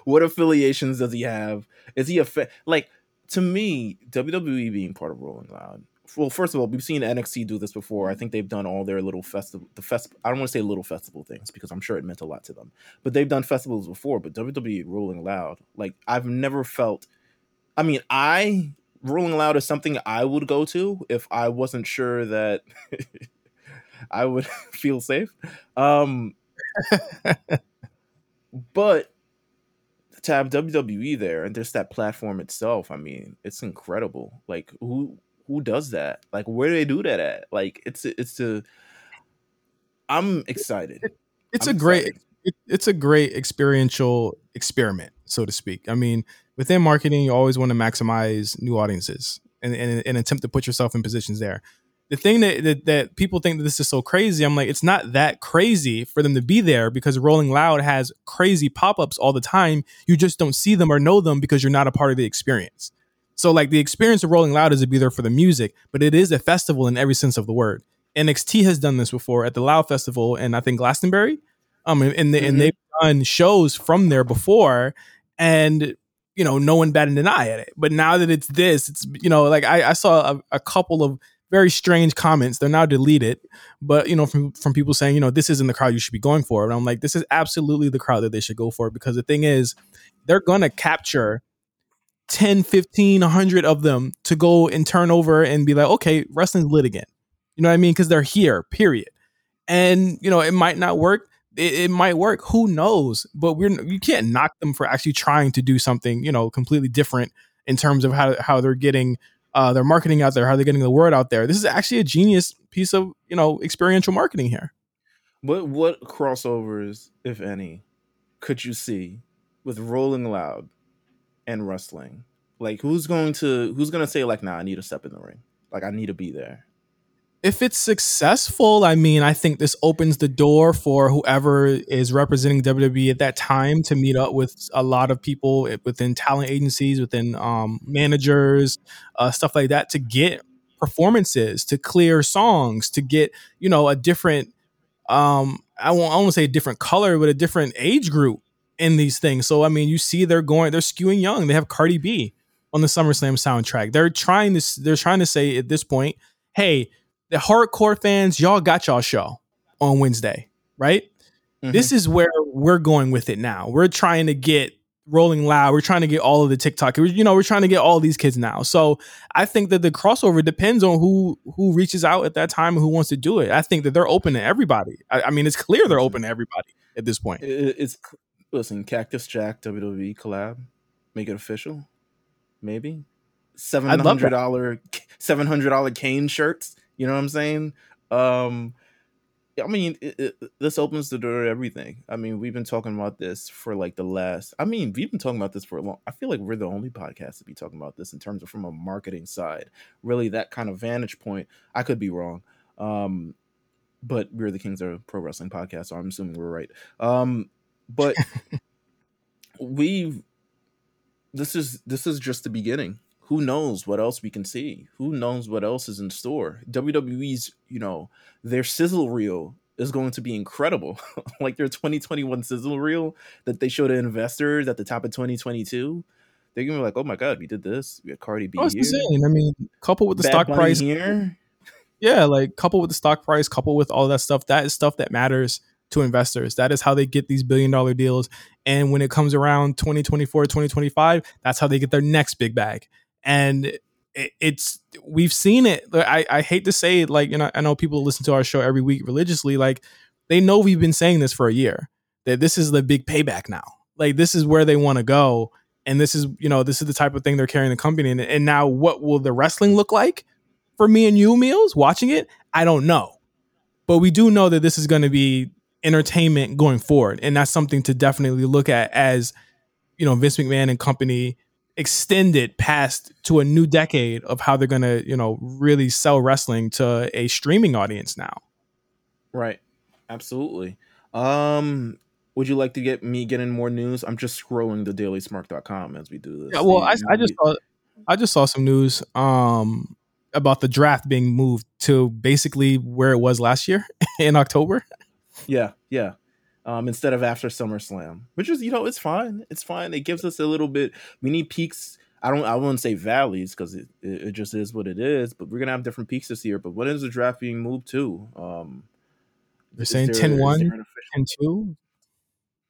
what affiliations does he have? Is he a fa- like?" To me, WWE being part of Rolling Loud well, first of all, we've seen NXT do this before. I think they've done all their little festival, the fest. I don't want to say little festival things because I'm sure it meant a lot to them. But they've done festivals before. But WWE Rolling Loud, like I've never felt. I mean, I Rolling Loud is something I would go to if I wasn't sure that I would feel safe. Um, but to have WWE there and just that platform itself, I mean, it's incredible. Like who who does that? Like where do they do that at? Like it's it's a I'm excited. It, it's I'm a great it, it's a great experiential experiment, so to speak. I mean, within marketing, you always want to maximize new audiences and, and, and attempt to put yourself in positions there the thing that, that, that people think that this is so crazy, I'm like, it's not that crazy for them to be there because Rolling Loud has crazy pop ups all the time. You just don't see them or know them because you're not a part of the experience. So, like, the experience of Rolling Loud is to be there for the music, but it is a festival in every sense of the word. NXT has done this before at the Loud Festival and I think Glastonbury. Um, and, they, mm-hmm. and they've done shows from there before, and you know, no one batted an eye at it. But now that it's this, it's you know, like I, I saw a, a couple of very strange comments. They're now deleted, but you know, from from people saying, you know, this isn't the crowd you should be going for. And I'm like, this is absolutely the crowd that they should go for because the thing is, they're gonna capture 10, 15, 100 of them to go and turn over and be like, okay, wrestling's lit again. You know what I mean? Because they're here, period. And you know, it might not work. It, it, might work. Who knows? But we're you can't knock them for actually trying to do something, you know, completely different in terms of how how they're getting uh, their marketing out there, how they're getting the word out there. This is actually a genius piece of you know experiential marketing here. What what crossovers, if any, could you see with Rolling Loud and wrestling? Like who's going to who's going to say like, nah, I need to step in the ring. Like I need to be there if it's successful, I mean, I think this opens the door for whoever is representing WWE at that time to meet up with a lot of people within talent agencies, within um, managers, uh, stuff like that, to get performances, to clear songs, to get you know a different, um, I won't, I won't say a different color, but a different age group in these things. So I mean, you see, they're going, they're skewing young. They have Cardi B on the SummerSlam soundtrack. They're trying to, they're trying to say at this point, hey the hardcore fans, y'all got y'all show on Wednesday, right? Mm-hmm. This is where we're going with it now. We're trying to get rolling loud. We're trying to get all of the TikTok. You know, we're trying to get all these kids now. So I think that the crossover depends on who who reaches out at that time and who wants to do it. I think that they're open to everybody. I, I mean, it's clear they're open to everybody at this point. It's listen, Cactus Jack WWE collab, make it official, maybe seven hundred dollar seven hundred dollar cane shirts. You know what I'm saying? Um, I mean, it, it, this opens the door to everything. I mean, we've been talking about this for like the last. I mean, we've been talking about this for a long. I feel like we're the only podcast to be talking about this in terms of from a marketing side. Really, that kind of vantage point. I could be wrong, um, but we're the Kings of Pro Wrestling podcast, so I'm assuming we're right. Um, but we've this is this is just the beginning who knows what else we can see? Who knows what else is in store? WWE's, you know, their sizzle reel is going to be incredible. like their 2021 sizzle reel that they showed to investors at the top of 2022. They're gonna be like, "Oh my god, we did this. We had Cardi B oh, here." Insane. I mean, couple with the Bad stock Bunny price here. Yeah, like couple with the stock price, couple with all that stuff. That is stuff that matters to investors. That is how they get these billion dollar deals. And when it comes around 2024, 2025, that's how they get their next big bag and it's we've seen it. I, I hate to say it, like you know, I know people listen to our show every week religiously. Like they know we've been saying this for a year that this is the big payback now. Like this is where they want to go, and this is you know this is the type of thing they're carrying the company in. And now, what will the wrestling look like for me and you, Meelz watching it, I don't know. But we do know that this is going to be entertainment going forward, and that's something to definitely look at as you know Vince McMahon and company extended past to a new decade of how they're going to you know really sell wrestling to a streaming audience now. Right. Absolutely. Um, would you like to get me getting more news? I'm just scrolling the dailysmark.com as we do this. Yeah, well, I, I just saw I just saw some news um about the draft being moved to basically where it was last year in October. Yeah, yeah. Um, instead of after SummerSlam, which is you know it's fine. It's fine. It gives us a little bit. We need peaks. I don't. I wouldn't say valleys because it, it, it just is what it is. But we're gonna have different peaks this year. But when is the draft being moved to? Um, They're saying 10 1, 10 2.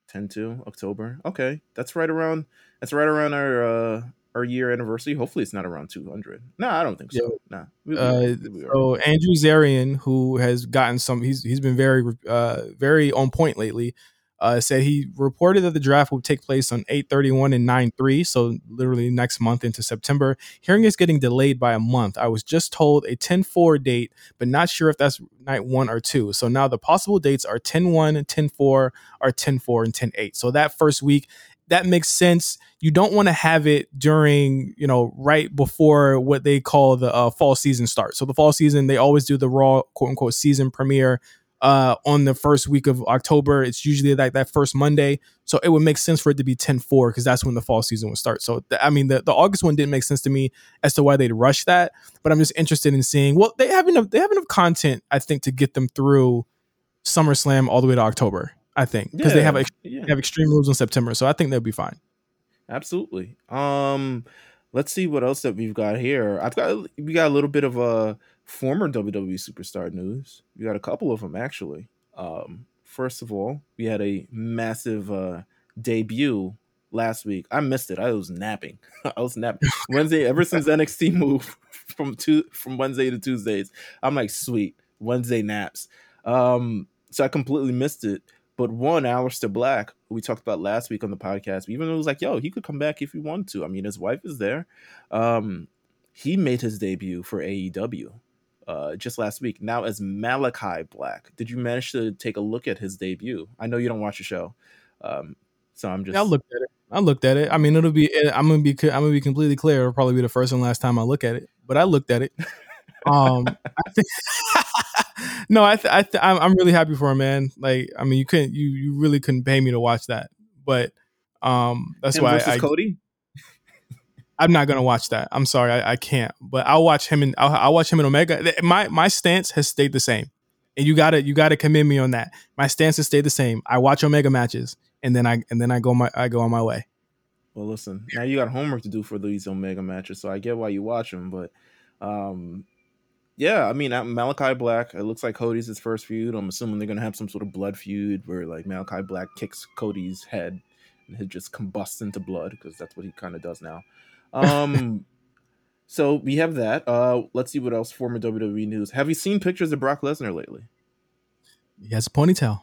10 2 October. Okay, that's right around. That's right around our uh our year anniversary. Hopefully, it's not around 200. No, I don't think so. Yeah. Nah. Uh, so Andrew Zarian, who has gotten some, he's he's been very uh very on point lately. Uh, said he reported that the draft will take place on 8:31 and 9:3, so literally next month into September. Hearing is getting delayed by a month. I was just told a 10-4 date, but not sure if that's night one or two. So now the possible dates are 10-1, 10-4, or 10-4 and 10-8. So that first week that makes sense. You don't want to have it during, you know, right before what they call the uh, fall season starts. So the fall season, they always do the Raw quote unquote season premiere uh, on the first week of October. It's usually like that first Monday. So it would make sense for it to be 10 4 because that's when the fall season would start. So, th- I mean, the, the August one didn't make sense to me as to why they'd rush that. But I'm just interested in seeing, well, they have enough, they have enough content, I think, to get them through SummerSlam all the way to October. I think because yeah, they have ex- yeah. they have extreme rules in September, so I think they'll be fine. Absolutely. Um, let's see what else that we've got here. I've got we got a little bit of a uh, former WWE superstar news. We got a couple of them actually. Um, first of all, we had a massive uh, debut last week. I missed it. I was napping. I was napping Wednesday. Ever since NXT moved from two from Wednesday to Tuesdays, I'm like, sweet Wednesday naps. Um, so I completely missed it. But one, Aleister Black, who we talked about last week on the podcast, even though it was like, yo, he could come back if he wanted to. I mean, his wife is there. Um, he made his debut for AEW uh, just last week. Now as Malachi Black. Did you manage to take a look at his debut? I know you don't watch the show, um, so I'm just. I looked at it. I looked at it. I mean, it'll be. I'm gonna be. I'm gonna be completely clear. It'll probably be the first and last time I look at it. But I looked at it. Um, I think. No, I, th- I th- I'm, I'm really happy for him, man. Like, I mean, you couldn't, you, you really couldn't pay me to watch that, but um, that's him why I, Cody. I'm not gonna watch that. I'm sorry, I, I can't. But I'll watch him and I'll, I'll, watch him in Omega. My my stance has stayed the same, and you gotta you gotta commend me on that. My stance has stayed the same. I watch Omega matches, and then I and then I go my I go on my way. Well, listen, now you got homework to do for these Omega matches, so I get why you watch them, but um, yeah, I mean Malachi Black. It looks like Cody's his first feud. I'm assuming they're gonna have some sort of blood feud where like Malachi Black kicks Cody's head and he just combusts into blood because that's what he kind of does now. Um, so we have that. Uh, let's see what else. Former WWE news. Have you seen pictures of Brock Lesnar lately? He has a ponytail.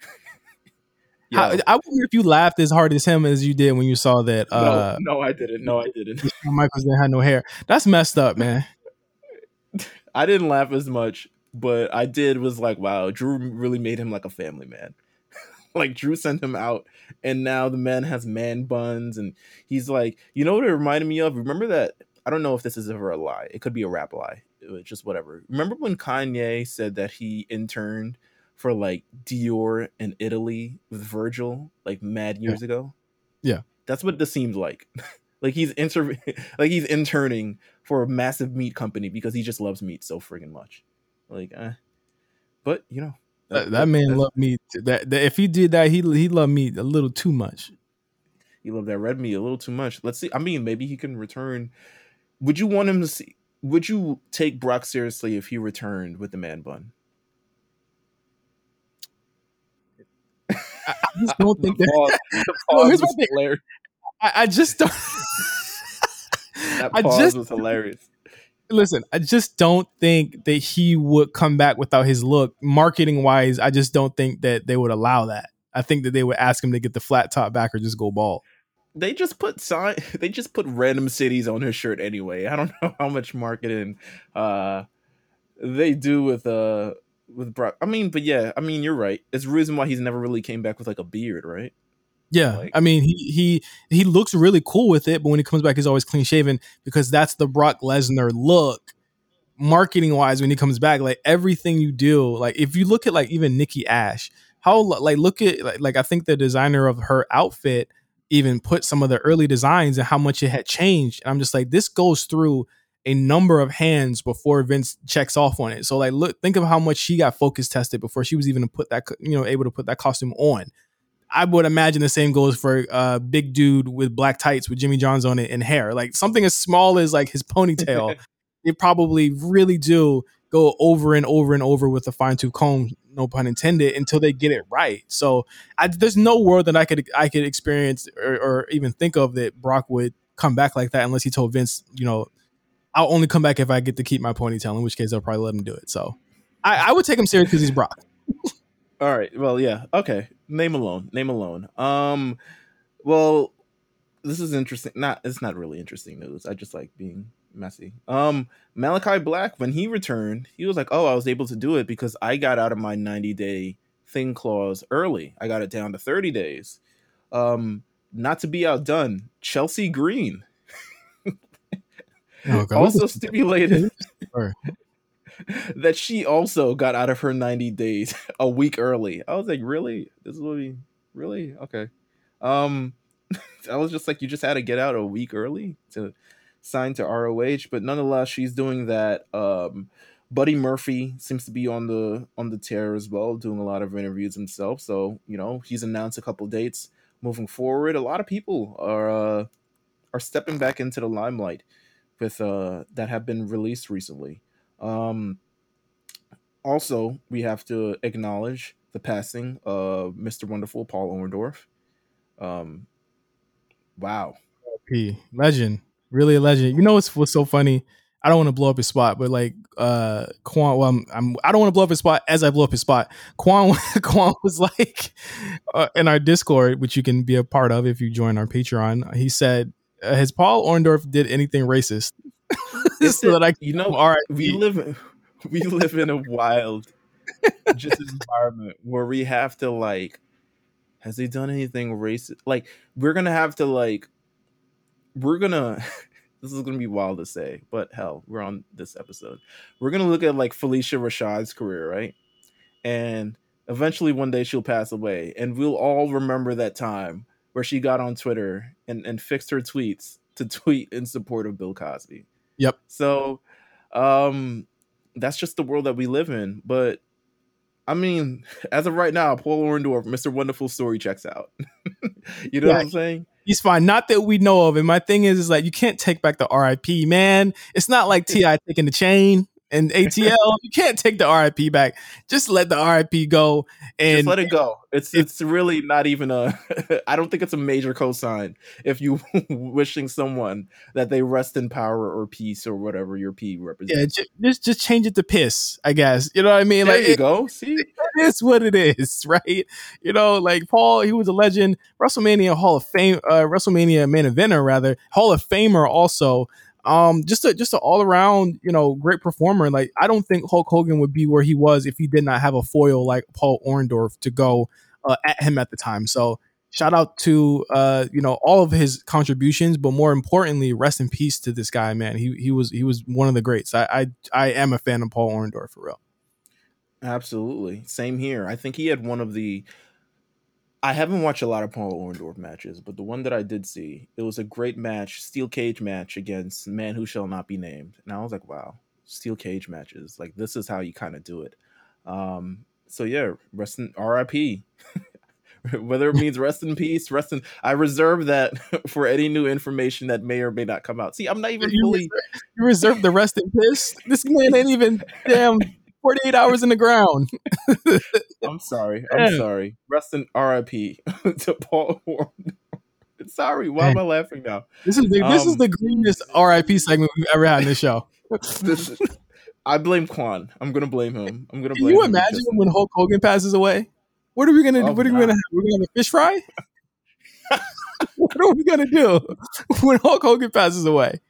How, I wonder if you laughed as hard as him as you did when you saw that. Uh, no, no, I didn't. No, I didn't. Michaels didn't have no hair. That's messed up, man. I didn't laugh as much, but I did was like, wow, Drew really made him like a family man. like Drew sent him out, and now the man has man buns, and he's like, you know what it reminded me of? Remember that? I don't know if this is ever a lie. It could be a rap lie. Uh, just whatever. Remember when Kanye said that he interned for like Dior in Italy with Virgil like mad years yeah. ago? Yeah, that's what this seems like. like he's inter like he's interning for a massive meat company because he just loves meat so friggin' much. Like, eh. but you know, that, that, that man loved meat. That, that, if he did that, he he loved meat a little too much. He loved that red meat a little too much. Let's see. I mean, maybe he can return. Would you want him to see? Would you take Brock seriously if he returned with the man bun? I, just don't think that. Pause, the pause no, hilarious. I, I just don't. that pause I just, was hilarious. Listen, I just don't think that he would come back without his look. Marketing wise, I just don't think that they would allow that. I think that they would ask him to get the flat top back or just go bald. they just put sign they just put random cities on his shirt anyway. I don't know how much marketing uh they do with uh with Brock. I mean, but yeah, I mean you're right. It's the reason why he's never really came back with like a beard, right? Yeah, like, I mean he he he looks really cool with it, but when he comes back, he's always clean shaven because that's the Brock Lesnar look. Marketing wise, when he comes back, like everything you do, like if you look at like even Nikki Ash, how like look at like, like I think the designer of her outfit even put some of the early designs and how much it had changed. And I'm just like, this goes through a number of hands before Vince checks off on it. So like, look, think of how much she got focus tested before she was even put that, you know, able to put that costume on. I would imagine the same goes for a uh, big dude with black tights with Jimmy Johns on it and hair. Like something as small as like his ponytail, they probably really do go over and over and over with a fine tooth comb, no pun intended, until they get it right. So I, there's no world that I could I could experience or, or, even think of that Brock would come back like that unless he told Vince, you know, I'll only come back if I get to keep my ponytail. In which case, I'll probably let him do it. So I, I would take him serious because he's Brock. All right. Well, yeah. Okay. Name alone. Name alone. Um. Well, this is interesting. Not. It's not really interesting news. I just like being messy. Um, Malachi Black, when he returned, he was like, "Oh, I was able to do it because I got out of my 90 day thing clause early. I got it down to 30 days." Um, not to be outdone, Chelsea Green oh, also stipulated that she also got out of her 90 days a week early. I was like, "Really? This is what we really okay." Um, I was just like, "You just had to get out a week early to." sign to ROH, but nonetheless, she's doing that. Um, Buddy Murphy seems to be on the on the tear as well, doing a lot of interviews himself. So you know he's announced a couple dates moving forward. A lot of people are uh, are stepping back into the limelight with uh, that have been released recently. Um, also, we have to acknowledge the passing of Mr. Wonderful Paul Orndorff. Um, wow, P legend really a legend. You know what's what's so funny? I don't want to blow up his spot, but like uh Quan, well, I'm, I'm I don't want to blow up his spot as I blow up his spot. Quan Quan was like uh, in our Discord, which you can be a part of if you join our Patreon. He said, "Has Paul Orndorff did anything racist?" so that I, you know, all right, we live in, we live in a wild just environment where we have to like, has he done anything racist? Like, we're gonna have to like we're gonna this is gonna be wild to say, but hell, we're on this episode. We're gonna look at like Phylicia Rashad's career, right? And eventually one day she'll pass away, and we'll all remember that time where she got on Twitter and, and fixed her tweets to tweet in support of Bill Cosby. Yep. So um that's just the world that we live in. But I mean, as of right now, Paul Orndorff, Mr. Wonderful Story checks out. you know yeah, what I'm saying? He's fine. Not that we know of. And my thing is, is like you can't take back the RIP, man. It's not like T.I. taking the chain and ATL. you can't take the RIP back. Just let the RIP go and Just let it go. It's it's really not even a. I don't think it's a major cosign if you wishing someone that they rest in power or peace or whatever your P represents. Yeah, just just change it to piss. I guess you know what I mean. There like you it, go. See, it is what it is, right? You know, like Paul, he was a legend, WrestleMania Hall of Fame, uh, WrestleMania main eventer rather, Hall of Famer also um, just a just an all around, you know, great performer. Like I don't think Hulk Hogan would be where he was if he did not have a foil like Paul Orndorff to go uh, at him at the time. So shout out to uh, you know all of his contributions, but more importantly, rest in peace to this guy, man. He he was he was one of the greats. I I, I am a fan of Paul Orndorff for real. Absolutely, same here. I think he had one of the I haven't watched a lot of Paul Orndorff matches, but the one that I did see, it was a great match, steel cage match against Man Who Shall Not Be Named. And I was like, wow, steel cage matches. Like this is how you kind of do it. Um, so yeah, rest in RIP. Whether it means rest in peace, rest in I reserve that for any new information that may or may not come out. See, I'm not even you fully reserve, you reserve the rest in peace. This man ain't even damn 48 hours in the ground. I'm sorry. I'm sorry. Rest in RIP to Paul Warren. Sorry, why am I laughing now? This is the, um, this is um, the greenest RIP segment we've ever had in this show. this is, I blame Quan. I'm gonna blame him. I'm gonna blame. Can you imagine when Hulk Hogan passes away? What are we gonna do? Oh, what are we gonna have? We're gonna have a fish fry. what are we gonna do when Hulk Hogan passes away?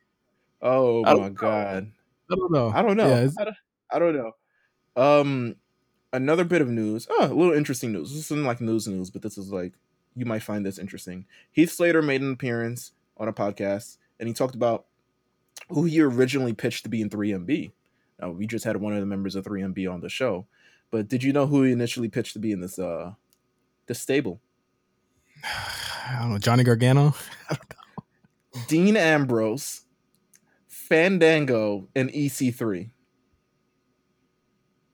Oh my don't god. I don't know. I don't know. Yeah, I, don't, I don't know. Um, another bit of news. Oh, a little interesting news. This isn't like news news, but this is like you might find this interesting. Heath Slater made an appearance on a podcast, and he talked about who he originally pitched to be in 3MB. Now, we just had one of the members of 3MB on the show, but did you know who he initially pitched to be in this uh this stable? I don't know. Johnny Gargano. Dean Ambrose, Fandango, and E EC3.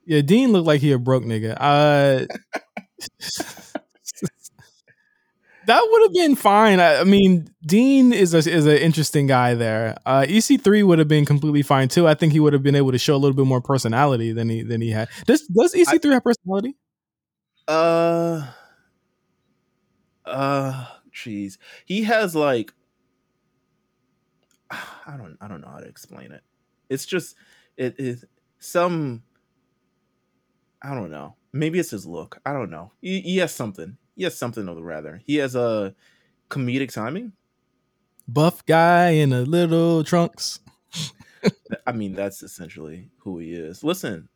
Yeah, Dean looked like he a broke nigga. Uh, that would have been fine. I, I mean, Dean is a, is an interesting guy there. Uh, EC3 would have been completely fine too. I think he would have been able to show a little bit more personality than he than he had. Does does EC3 have personality? Uh, uh, jeez, he has like, I don't, I don't know how to explain it. It's just, it is some, I don't know. Maybe it's his look. I don't know. He, he has something. He has something of the rather. He has a comedic timing. Buff guy in a little trunks. I mean, that's essentially who he is. Listen,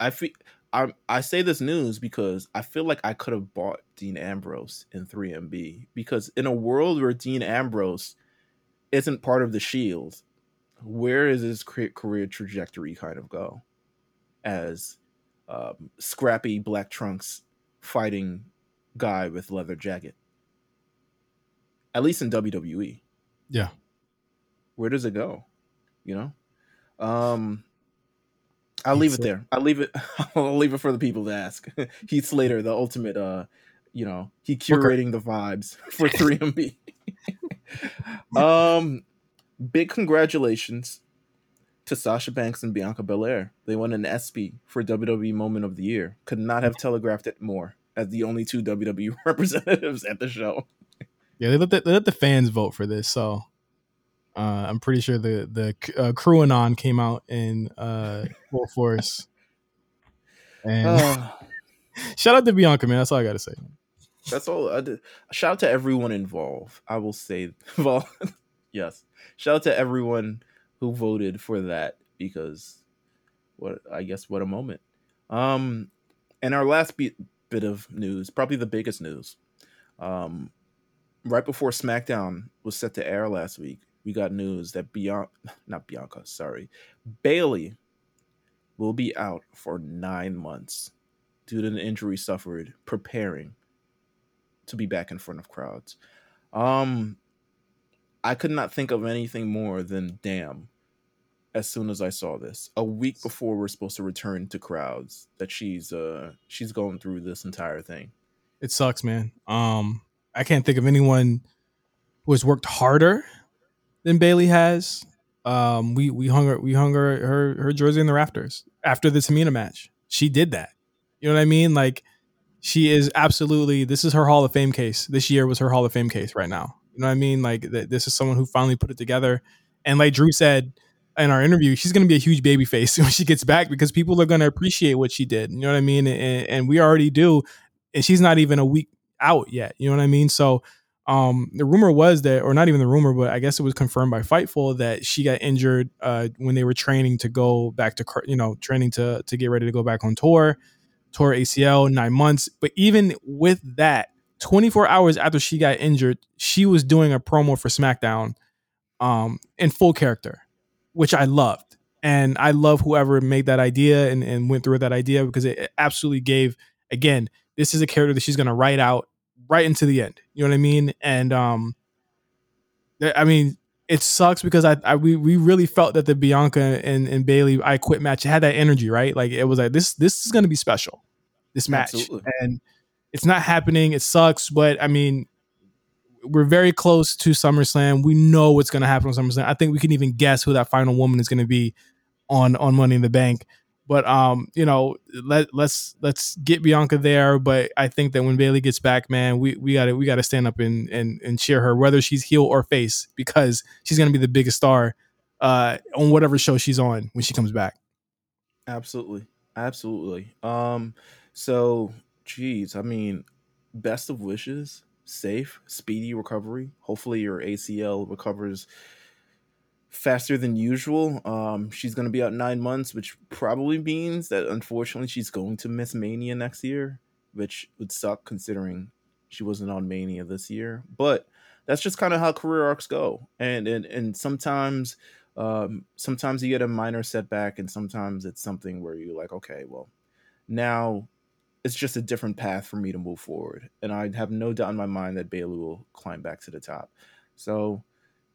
I feel I I say this news because I feel like I could have bought Dean Ambrose in 3MB because in a world where Dean Ambrose isn't part of the Shield, where is his career trajectory kind of go? As um, scrappy black trunks fighting guy with leather jacket. At least in WWE Yeah. where does it go? You know, um, I'll leave it Heath there. I'll leave it. I'll leave it for the people to ask. Heath Slater, the ultimate, uh, you know, he curating the vibes for 3MB. um, big congratulations to Sasha Banks and Bianca Belair. They won an ESPY for WWE Moment of the Year. Could not have telegraphed it more as the only two WWE representatives at the show. Yeah, they let the, they let the fans vote for this, so uh, I'm pretty sure the the uh, Crew-Anon came out in uh, full force. And Uh, shout out to Bianca, man. That's all I gotta say. That's all. I did. Shout out to everyone involved. I will say, well, yes. Shout out to everyone who voted for that because what I guess what a moment. Um, and our last bit bit of news, probably the biggest news. Um, right before SmackDown was set to air last week, we got news that Bianca, not Bianca, sorry, Bayley will be out for nine months due to an injury suffered preparing to be back in front of crowds. Um, I could not think of anything more than damn. As soon as I saw this, a week before we're supposed to return to crowds, that she's uh she's going through this entire thing. It sucks, man. Um, I can't think of anyone who has worked harder than Bayley has. Um, we we hung her we hung her her, her jersey in the rafters after the Tamina match. She did that. You know what I mean? Like she is absolutely. This is her Hall of Fame case. This year was her Hall of Fame case right now. You know what I mean? Like th- this is someone who finally put it together. And like Drew said in our interview, she's going to be a huge baby face when she gets back because people are going to appreciate what she did. You know what I mean? And, and we already do. And she's not even a week out yet. You know what I mean? So um, the rumor was that, or not even the rumor, but I guess it was confirmed by Fightful that she got injured uh, when they were training to go back to, you know, training to to get ready to go back on tour, tour ACL nine months. But even with that, 24 hours after she got injured, she was doing a promo for SmackDown, um, in full character, which I loved, and I love whoever made that idea and, and went through that idea because it absolutely gave again this is a character that she's going to write out right into the end. You know what I mean? And um, I mean, it sucks because I, I we we really felt that the Bianca and, and Bayley I quit match had that energy, right? Like it was like this this is going to be special, this match, Absolutely. and it's not happening. It sucks, but I mean. We're very close to SummerSlam. We know what's going to happen on SummerSlam. I think we can even guess who that final woman is going to be on on Money in the Bank. But um, you know, let let's let's get Bianca there. But I think that when Bayley gets back, man, we we got to we got to stand up and and and cheer her, whether she's heel or face, because she's gonna be the biggest star uh on whatever show she's on when she comes back. Absolutely. Absolutely. Um, so geez, I mean, best of wishes safe, speedy recovery. Hopefully, your ACL recovers faster than usual. Um, she's going to be out nine months, which probably means that unfortunately she's going to miss Mania next year, which would suck considering she wasn't on Mania this year. But that's just kind of how career arcs go, and and and sometimes. Um, sometimes you get a minor setback, and sometimes it's something where you're like, okay, well, now it's just a different path for me to move forward. And I have no doubt in my mind that Bayley will climb back to the top. So,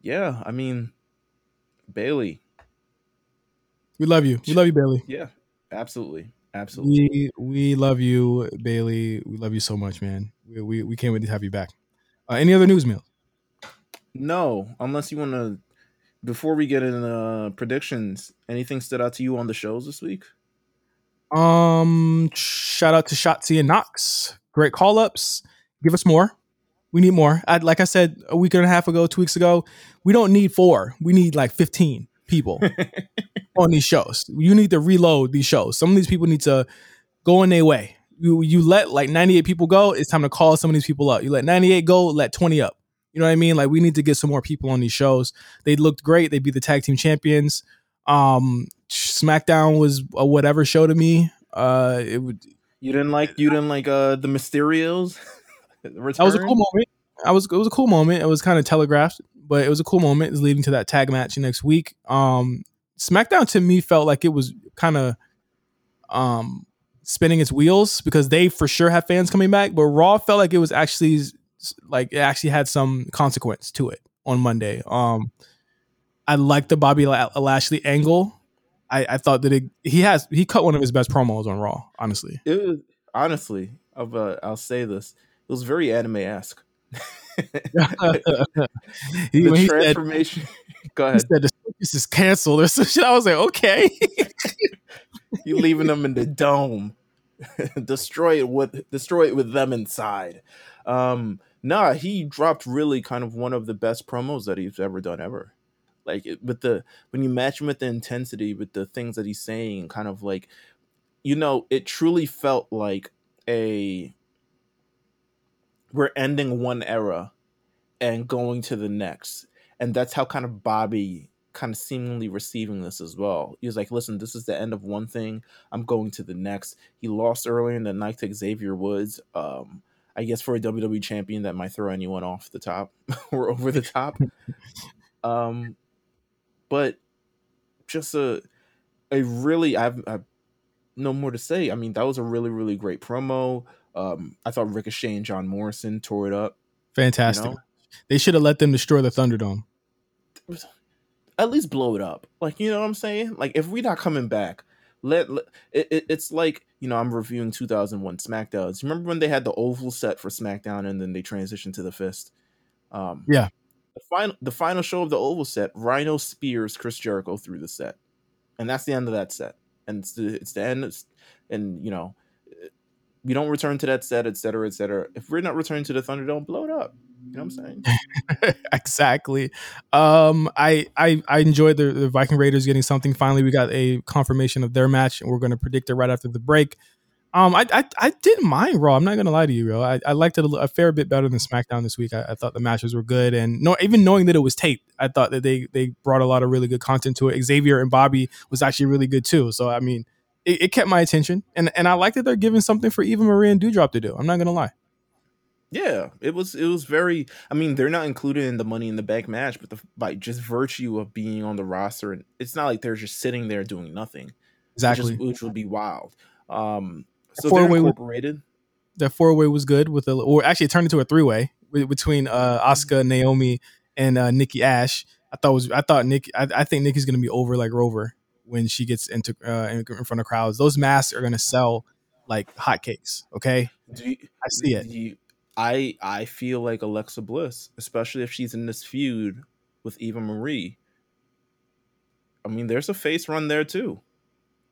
yeah, I mean, Bayley. We love you. We love you, Bayley. Yeah, absolutely. Absolutely. We we love you, Bayley. We love you so much, man. We we, we can't wait to have you back. Uh, any other news, Meal? No, unless you want to. Before we get into uh, predictions, anything stood out to you on the shows this week? Um, shout out to Shotzi and Nox. Great call ups. Give us more. We need more. I, like I said a week and a half ago, two weeks ago, we don't need four. We need like 15 people on these shows. You need to reload these shows. Some of these people need to go in their way. You, you let like 98 people go, it's time to call some of these people up. You let 98 go, let 20 up. You know what I mean? Like we need to get some more people on these shows. They looked great. They beat the tag team champions. Um, SmackDown was a whatever show to me. Uh, it would. You didn't like you didn't like uh the Mysterios. that was a cool moment. I was it was a cool moment. It was kind of telegraphed, but it was a cool moment. It's leading to that tag match next week. Um, SmackDown to me felt like it was kind of um spinning its wheels because they for sure have fans coming back, but Raw felt like it was actually like it actually had some consequence to it on Monday. Um, I like the Bobby Lashley angle. I, I thought that it, he has he cut one of his best promos on Raw. Honestly, it was honestly. I'll, uh, I'll say this: it was very anime esque. the he transformation. Said, Go ahead. He said this is canceled or some shit. I was like, okay. you leaving them in the dome. destroy it with destroy it with them inside. Um, nah, he dropped really kind of one of the best promos that he's ever done ever like with the when you match him with the intensity with the things that he's saying kind of like you know it truly felt like a we're ending one era and going to the next. And that's how kind of bobby kind of seemingly receiving this as well. He was like listen this is the end of one thing. I'm going to the next. He lost earlier in the night to xavier woods um I guess for a WWE champion that might throw anyone off the top or over the top. um, but just a a really I've, I've no more to say. I mean, that was a really really great promo. Um, I thought Ricochet and John Morrison tore it up. Fantastic. You know? They should have let them destroy the Thunderdome. At least blow it up. Like you know what I'm saying? Like if we're not coming back, let, let it, it, it's like you know I'm reviewing 2001 SmackDowns. Remember when they had the oval set for SmackDown and then they transitioned to the fist? Um, yeah the final the final show of the oval set, Rhino spears Chris Jericho through the set, and that's the end of that set. And it's the it's the end, it's, and you know, we don't return to that set, et cetera, et cetera. If we're not returning to the Thunderdome, blow it up. You know what I'm saying? exactly. Um, I I I enjoyed the, the Viking Raiders getting something. Finally, we got a confirmation of their match, and we're going to predict it right after the break. Um, I, I, I didn't mind Raw. I'm not gonna lie to you, bro. I, I liked it a, a fair bit better than SmackDown this week. I, I, thought the matches were good, and no, even knowing that it was taped, I thought that they they brought a lot of really good content to it. Xavier and Bobby was actually really good too. So I mean, it, it kept my attention, and and I like that they're giving something for Eva Marie and Doudrop to do. I'm not gonna lie. Yeah, it was it was very. I mean, they're not included in the Money in the Bank match, but the, by just virtue of being on the roster, and it's not like they're just sitting there doing nothing. Exactly, which, is, which would be wild. Um, so four way incorporated. The four way was good with a, or actually it turned into a three way between uh, Asuka, Naomi, and uh, Nikki Ash. I thought was I thought Nick I, I think Nikki's gonna be over like Rover when she gets into uh, in, in front of crowds. Those masks are gonna sell like hotcakes. Okay, you, I see it. You, I I feel like Alexa Bliss, especially if she's in this feud with Eva Marie. I mean, there's a face run there too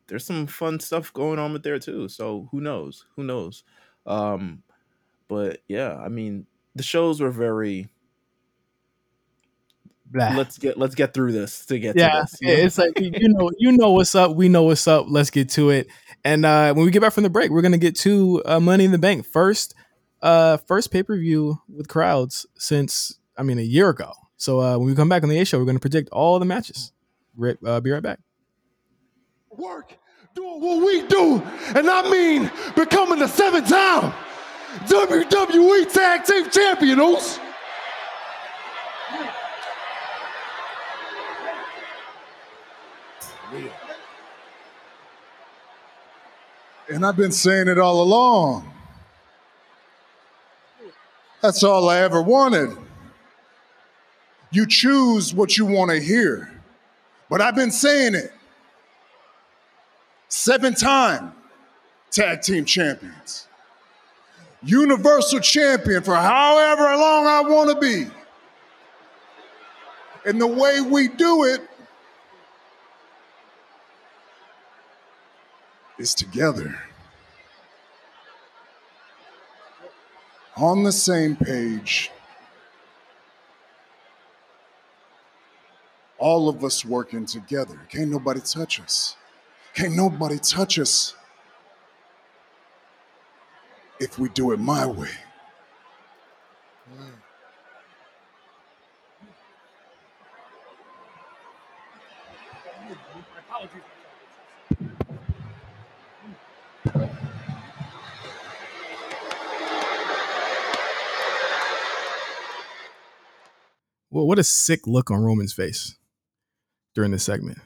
there's some fun stuff going on with there too. So who knows? Who knows? Um, but yeah, I mean, the shows were very. Blah. Let's get let's get through this to get yeah, to this. Yeah, it's like you know you know what's up. We know what's up. Let's get to it. And uh, when we get back from the break, we're gonna get to uh, Money in the Bank first. uh, first pay per view with crowds since I mean a year ago. So uh, when we come back on the A show, we're going to predict all the matches. Right, uh, be right back. Work, doing what we do, and I mean becoming the seven-time WWE Tag Team Champions. And I've been saying it all along. That's all I ever wanted. You choose what you want to hear. But I've been saying it. Seven time tag team champions. Universal champion for however long I want to be. And the way we do it is together. On the same page. All of us working together. Can't nobody touch us. Can't nobody touch us if we do it my way. Well, what a sick look on Roman's face during this segment.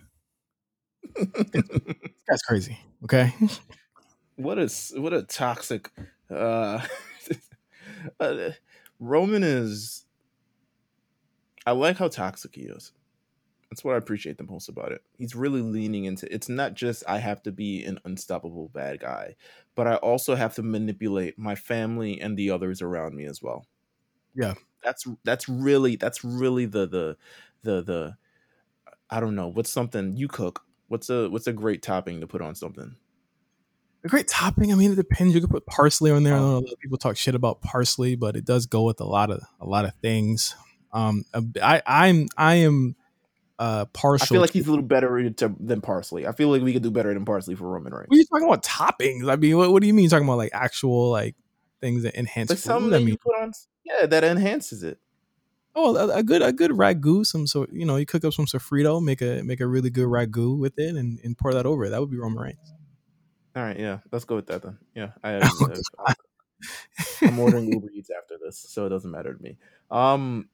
That's crazy. Okay. what a what a toxic uh, uh Roman is I like how toxic he is. That's what I appreciate the most about it. He's really leaning into it's not just I have to be an unstoppable bad guy, but I also have to manipulate my family and the others around me as well. Yeah. That's that's really that's really the the the the I don't know, what's something you cook? What's a what's a great topping to put on something? A great topping. I mean, it depends. You could put parsley on there. I know Oh. a lot of people talk shit about parsley, but it does go with a lot of a lot of things. Um, I I'm I am uh partial. I feel like he's a little better to, than parsley. I feel like we could do better than parsley for Roman Reigns. What are you talking about toppings? I mean, what, what do you mean? You're talking about like actual like things that enhance Like food? something I that mean, you put on, yeah, that enhances it. Oh, a, a good a good ragu. Some so you know, you cook up some sofrito, make a make a really good ragu with it, and, and pour that over. it. That would be Roman Reigns. All right, yeah, let's go with that then. Yeah, I, I, am ordering Uber Eats after this, so it doesn't matter to me. Um,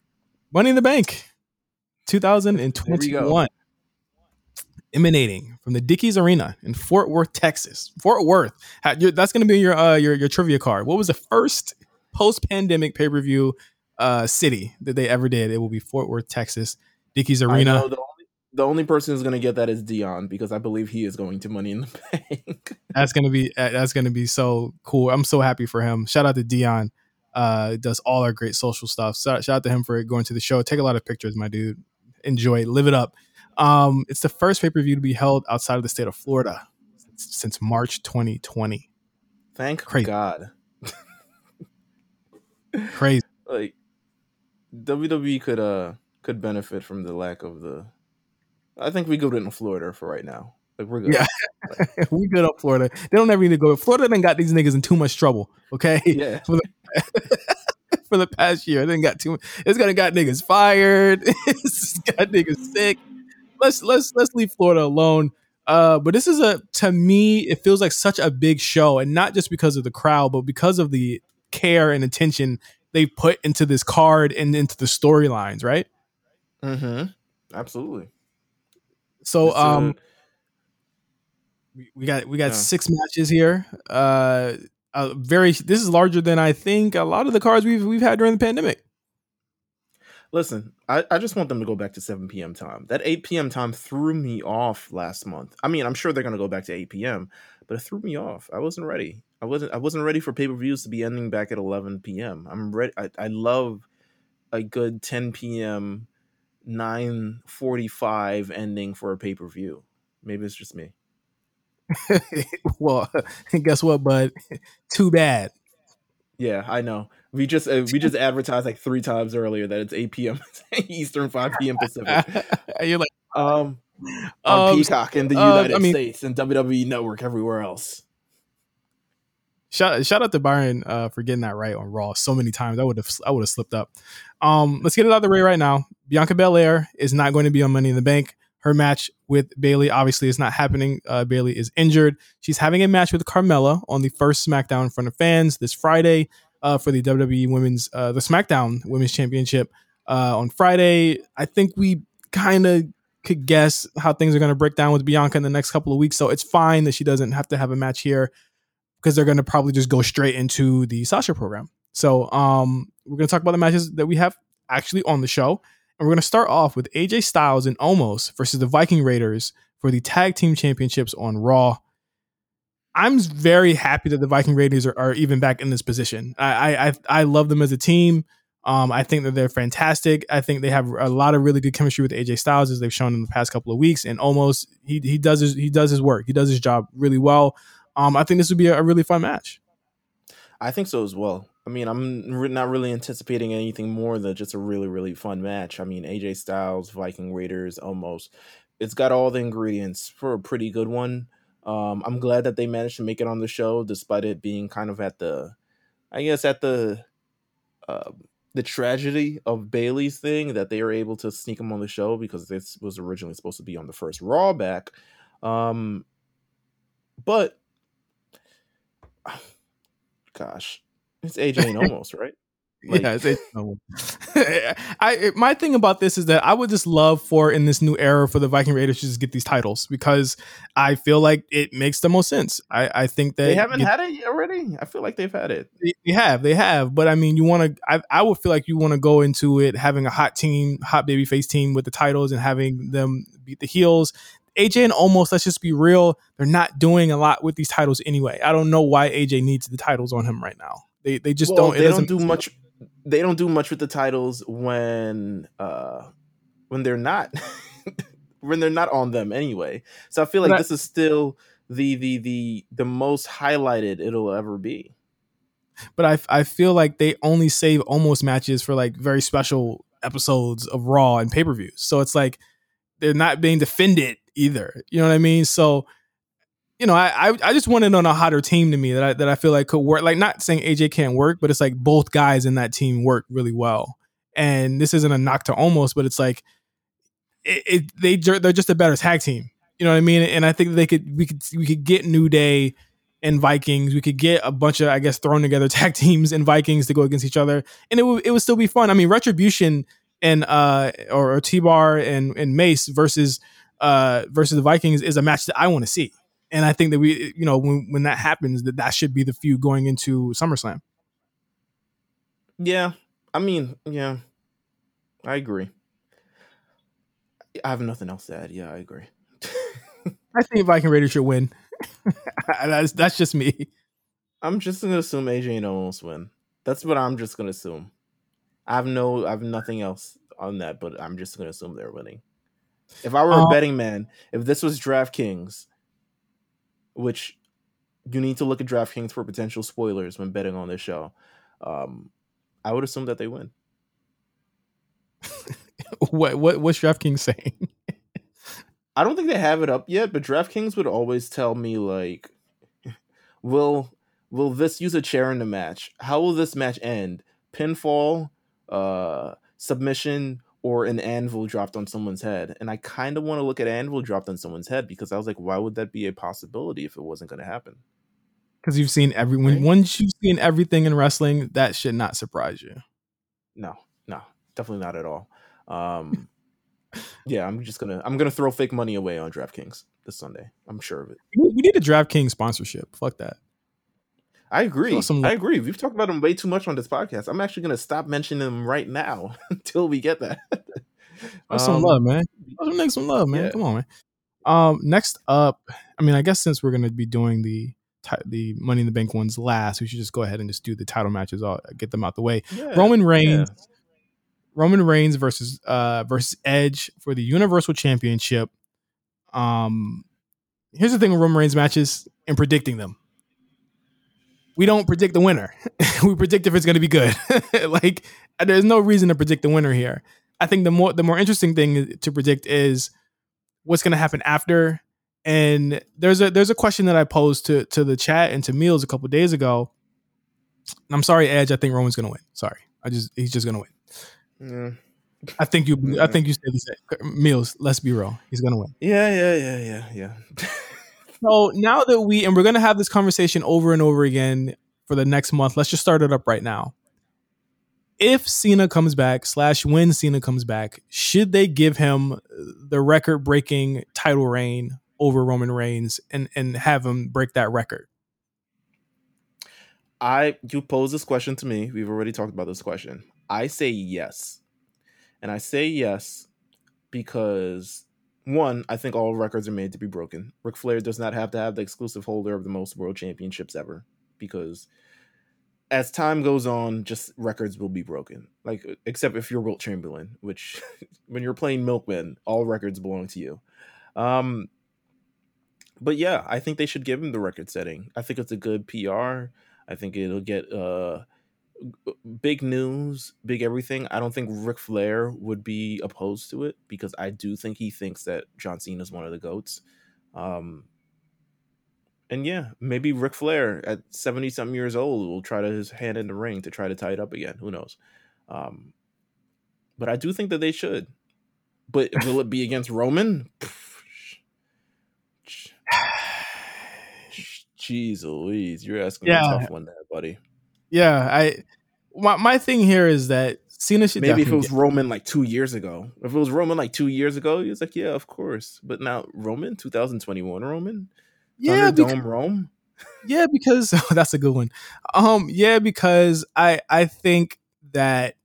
Money in the Bank, 2021, emanating from the Dickies Arena in Fort Worth, Texas. Fort Worth. That's going to be your uh, your your trivia card. What was the first post pandemic pay per view uh, city that they ever did? It will be Fort Worth, Texas. Dickies Arena. the only the only person who's going to get that is Dion because I believe he is going to Money in the Bank. That's gonna be uh, that's gonna be so cool. I'm so happy for him. Shout out to Dion. Uh, does all our great social stuff. So, shout out to him for going to the show. Take a lot of pictures, my dude. Enjoy, live it up. Um, it's the first pay per view to be held outside of the state of Florida since March 2020. Thank Crazy. God. Crazy. Like WWE could uh could benefit from the lack of the. I think we go to in Florida for right now. Like we're good. Yeah. we good up Florida. They don't ever need to go. Florida done got these niggas in too much trouble. Okay. yeah. for the past year. Then got too. It's gonna got niggas fired. it's got niggas sick. Let's let's let's leave Florida alone. Uh, but this is a to me, it feels like such a big show, and not just because of the crowd, but because of the care and attention they put into this card and into the storylines. Right. Mm-hmm. Absolutely. So It's, um, we, we got we got Yeah. six matches here. Uh, uh, very. This is larger than I think a lot of the cards we've we've had during the pandemic. Listen, I, I just want them to go back to 7 p.m. time. That 8 p.m. time threw me off last month. I mean, I'm sure they're gonna go back to 8 p.m., but it threw me off. I wasn't ready. I wasn't I wasn't ready for pay-per-views to be ending back at 11 p.m. I'm ready. I, I love a good 10 p.m. 9:45 ending for a pay-per-view. Maybe it's just me. well, guess what, bud? Too bad. Yeah, I know. We just uh, we just advertised like three times earlier that it's 8 p.m. Eastern, 5 p.m. Pacific. You're like, Um, on Um, Peacock in the uh, United I mean- States and WWE Network everywhere else. Shout, shout out to Byron uh, for getting that right on Raw so many times. I would have I would have slipped up. Um, let's get it out of the way right now. Bianca Belair is not going to be on Money in the Bank. Her match with Bayley obviously is not happening. Uh, Bayley is injured. She's having a match with Carmella on the first SmackDown in front of fans this Friday uh, for the WWE Women's uh, the SmackDown Women's Championship uh, on Friday. I think we kind of could guess how things are going to break down with Bianca in the next couple of weeks. So it's fine that she doesn't have to have a match here because they're going to probably just go straight into the Sasha program. So um, we're going to talk about the matches that we have actually on the show. And we're going to start off with AJ Styles and Omos versus the Viking Raiders for the tag team championships on Raw. I'm very happy that the Viking Raiders are, are even back in this position. I, I I love them as a team. Um, I think that they're fantastic. I think they have a lot of really good chemistry with AJ Styles as they've shown in the past couple of weeks. And Omos he he does his he does his work. He does his job really well. Um, I think this would be a, a really fun match. I think so as well. I mean, I'm not really anticipating anything more than just a really, really fun match. I mean, AJ Styles, Viking Raiders, Omos. It's got all the ingredients for a pretty good one. Um, I'm glad that they managed to make it on the show, despite it being kind of at the, I guess, at the, uh, the tragedy of Bayley's thing that they were able to sneak him on the show because this was originally supposed to be on the first Raw back. Um, but, gosh, it's AJ Omos right. Like, yeah, it's, I my thing about this is that I would just love for in this new era for the Viking Raiders to just get these titles because I feel like it makes the most sense. I, I think that they haven't get, had it already. I feel like they've had it. They, they have, they have. But I mean, you want to. I, I would feel like you want to go into it having a hot team, hot baby face team with the titles and having them beat the heels. AJ and Omos let's just be real, they're not doing a lot with these titles anyway. I don't know why AJ needs the titles on him right now. They they just well, don't. They don't do much. They don't do much with the titles when uh when they're not when they're not on them anyway. So I feel like this is still the the the the most highlighted it'll ever be. But I I feel like they only save Omos matches for like very special episodes of Raw and pay per views. So it's like they're not being defended either. You know what I mean? So you know, I, I, I just wanted on a hotter team to me that I that I feel like could work. Like not saying AJ can't work, but it's like both guys in that team work really well. And this isn't a knock to Omos, but it's like it, it they they're just a better tag team. You know what I mean? And I think they could we could we could get New Day and Vikings. We could get a bunch of I guess thrown together tag teams and Vikings to go against each other, and it would it would still be fun. I mean, Retribution and uh or, or T Bar and and Mace versus uh versus the Vikings is a match that I want to see and I think that we, you know, when when that happens, that that should be the feud going into SummerSlam. Yeah, I mean, yeah, I agree. I have nothing else to add. Yeah, I agree. I think Viking Raiders should win. that's that's just me. I'm just gonna assume AJ and Omos win. That's what I'm just gonna assume. I have no, I have nothing else on that, but I'm just gonna assume they're winning. If I were um, a betting man, if this was DraftKings, which you need to look at DraftKings for potential spoilers when betting on this show. Um, I would assume that they win. what what what's DraftKings saying? I don't think they have it up yet, but DraftKings would always tell me like, will will this use a chair in the match? How will this match end? Pinfall, uh, submission, or an anvil dropped on someone's head. And I kind of want to look at anvil dropped on someone's head because I was like, why would that be a possibility if it wasn't going to happen? Because you've seen everyone. Right? Once you've seen everything in wrestling, that should not surprise you. No, no, definitely not at all. Um, yeah, I'm just gonna I'm gonna throw fake money away on DraftKings this Sunday. I'm sure of it. We need a DraftKings sponsorship. Fuck that. I agree. I agree. We've talked about them way too much on this podcast. I'm actually going to stop mentioning them right now until we get that. um, some love, man. Make some love, man. Yeah. Come on, man. Um, next up, I mean, I guess since we're going to be doing the the Money in the Bank ones last, we should just go ahead and just do the title matches. All get them out the way. Yeah, Roman Reigns, yeah. Roman Reigns versus uh versus Edge for the Universal Championship. Um, here's the thing with Roman Reigns matches and predicting them we don't predict the winner. we predict if it's going to be good. like there's no reason to predict the winner here. I think the more the more interesting thing to predict is what's going to happen after. And there's a there's a question that I posed to to the chat and to Meelz a couple days ago I'm sorry, Edge. I think Roman's gonna win. Sorry, I just he's just gonna win. Yeah. I think you. I think you said the same. Meelz. Let's be real. He's gonna win. Yeah, yeah, yeah, yeah, yeah. So now that we and we're gonna have this conversation over and over again for the next month. Let's just start it up right now. If Cena comes back, slash when Cena comes back, should they give him the record breaking title reign over Roman Reigns and and have him break that record? I you pose this question to me. We've already talked about this question. I say yes. And I say yes because one, I think all records are made to be broken. Ric Flair does not have to have the exclusive holder of the most world championships ever because as time goes on, just records will be broken. Like except if you're Wilt Chamberlain, which when you're playing Milkman, all records belong to you. Um but yeah, I think they should give him the record setting. I think it's a good PR. I think it'll get uh big news, big everything. I don't think Ric Flair would be opposed to it because I do think he thinks that John Cena is one of the goats. Um, and yeah, maybe Ric Flair at seventy something years old will try to his hand in the ring to try to tie it up again. Who knows? Um, but I do think that they should. But will it be against Roman? Jeez Louise, you're asking yeah. a tough one there, buddy. Yeah, I my my thing here is that Cena should maybe if it was Roman like two years ago. If it was Roman like two years ago, he was like, yeah, of course. But now Roman, 2021 Roman, yeah, Thunderdome because, Rome. Yeah, because oh, that's a good one. Um, yeah, because I I think that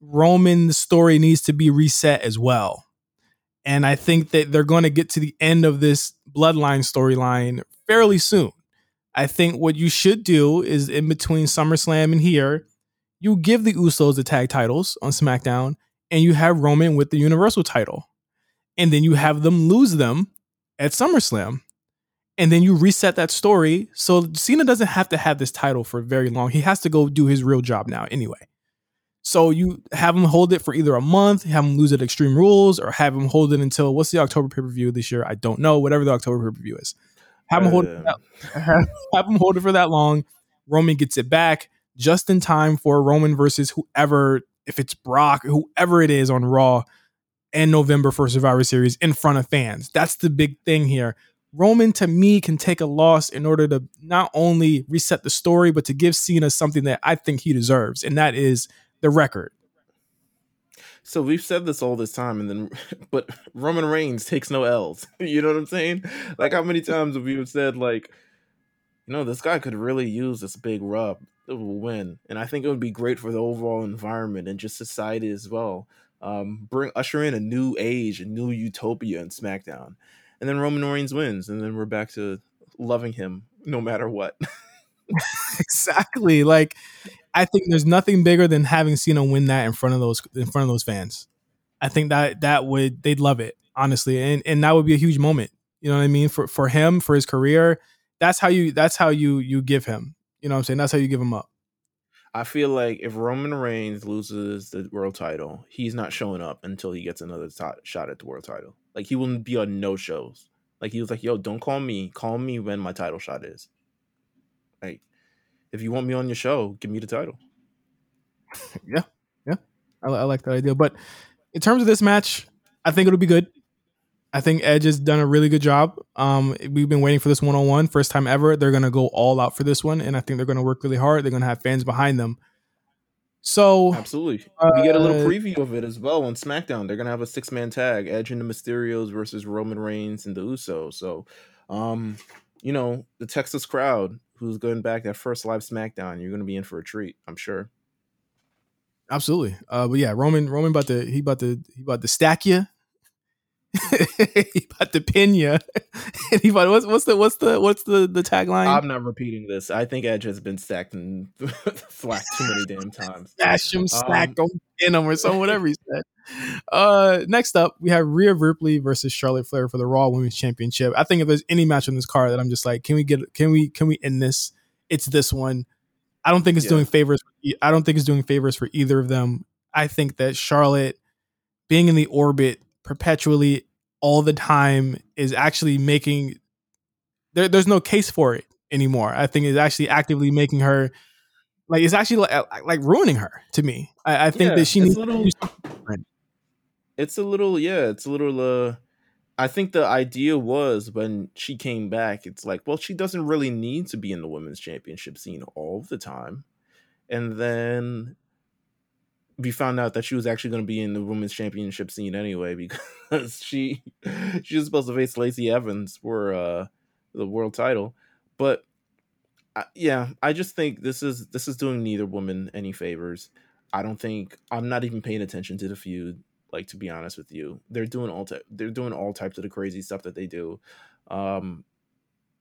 Roman's story needs to be reset as well. And I think that they're going to get to the end of this bloodline storyline fairly soon. I think what you should do is in between SummerSlam and here, you give the Usos the tag titles on SmackDown and you have Roman with the Universal title. And then you have them lose them at SummerSlam. And then you reset that story. So Cena doesn't have to have this title for very long. He has to go do his real job now anyway. So you have him hold it for either a month, have him lose it at Extreme Rules, or have him hold it until what's the October pay per view this year? I don't know. Whatever the October pay per view is. Have him hold it. That, have, him hold it for that long. Roman gets it back just in time for Roman versus whoever, if it's Brock, whoever it is on Raw and November for Survivor Series in front of fans. That's the big thing here. Roman to me can take a loss in order to not only reset the story, but to give Cena something that I think he deserves, and that is the record. So we've said this all this time, and then, but Roman Reigns takes no L's. you know what I'm saying? Like, how many times have you said, like, you know, this guy could really use this big rub win, and I think it would be great for the overall environment and just society as well. Um, bring usher in a new age, a new utopia in SmackDown, and then Roman Reigns wins, and then we're back to loving him no matter what. exactly. Like I think there's nothing bigger than having Cena win that in front of those in front of those fans. I think that that would they'd love it honestly, and and that would be a huge moment. You know what I mean for for him for his career. That's how you that's how you you give him. You know what I'm saying? That's how you give him up. I feel like if Roman Reigns loses the world title, he's not showing up until he gets another t- shot at the world title. Like he will be on no shows. Like he was like, "Yo, don't call me. Call me when my title shot is." Like if you want me on your show, give me the title. yeah, yeah, I, I, like that idea. But in terms of this match, I think it'll be good. I think Edge has done a really good job. Um, we've been waiting for this one on one, first time ever. They're gonna go all out for this one, and I think they're gonna work really hard. They're gonna have fans behind them. So absolutely, uh, we get a little preview of it as well on SmackDown. They're gonna have a six man tag: Edge and the Mysterios versus Roman Reigns and the Usos. So, um, you know, the Texas crowd who's going back that first live SmackDown, you're going to be in for a treat, I'm sure. Absolutely. Uh, but yeah, Roman, Roman about to he about to he about to stack you. he about to pin you. and he about what's what's the what's the what's the the tagline? I'm not repeating this. I think Edge has been stacked and flacked too many damn times. Stash him, stack um, him, pin him, or something. Whatever he said. Uh, next up, we have Rhea Ripley versus Charlotte Flair for the Raw Women's Championship. I think if there's any match on this card that I'm just like, can we get, can we, can we end this? It's this one. I don't think it's yeah. doing favors. I don't think it's doing favors for either of them. I think that Charlotte being in the orbit perpetually all the time is actually making there, there's no case for it anymore. I think it's actually actively making her Like it's actually like, like ruining her to me. I, I think Yeah, that she needs a little- to do something different. It's a little, yeah, it's a little. uh I think the idea was when she came back, it's like, well, she doesn't really need to be in the women's championship scene all the time. And then we found out that she was actually going to be in the women's championship scene anyway because she she was supposed to face Lacey Evans for uh the world title. But I, yeah, I just think this is this is doing neither woman any favors. I don't think I'm not even paying attention to the feud. Like to be honest with you, they're doing all ty- they're doing all types of the crazy stuff that they do. Um,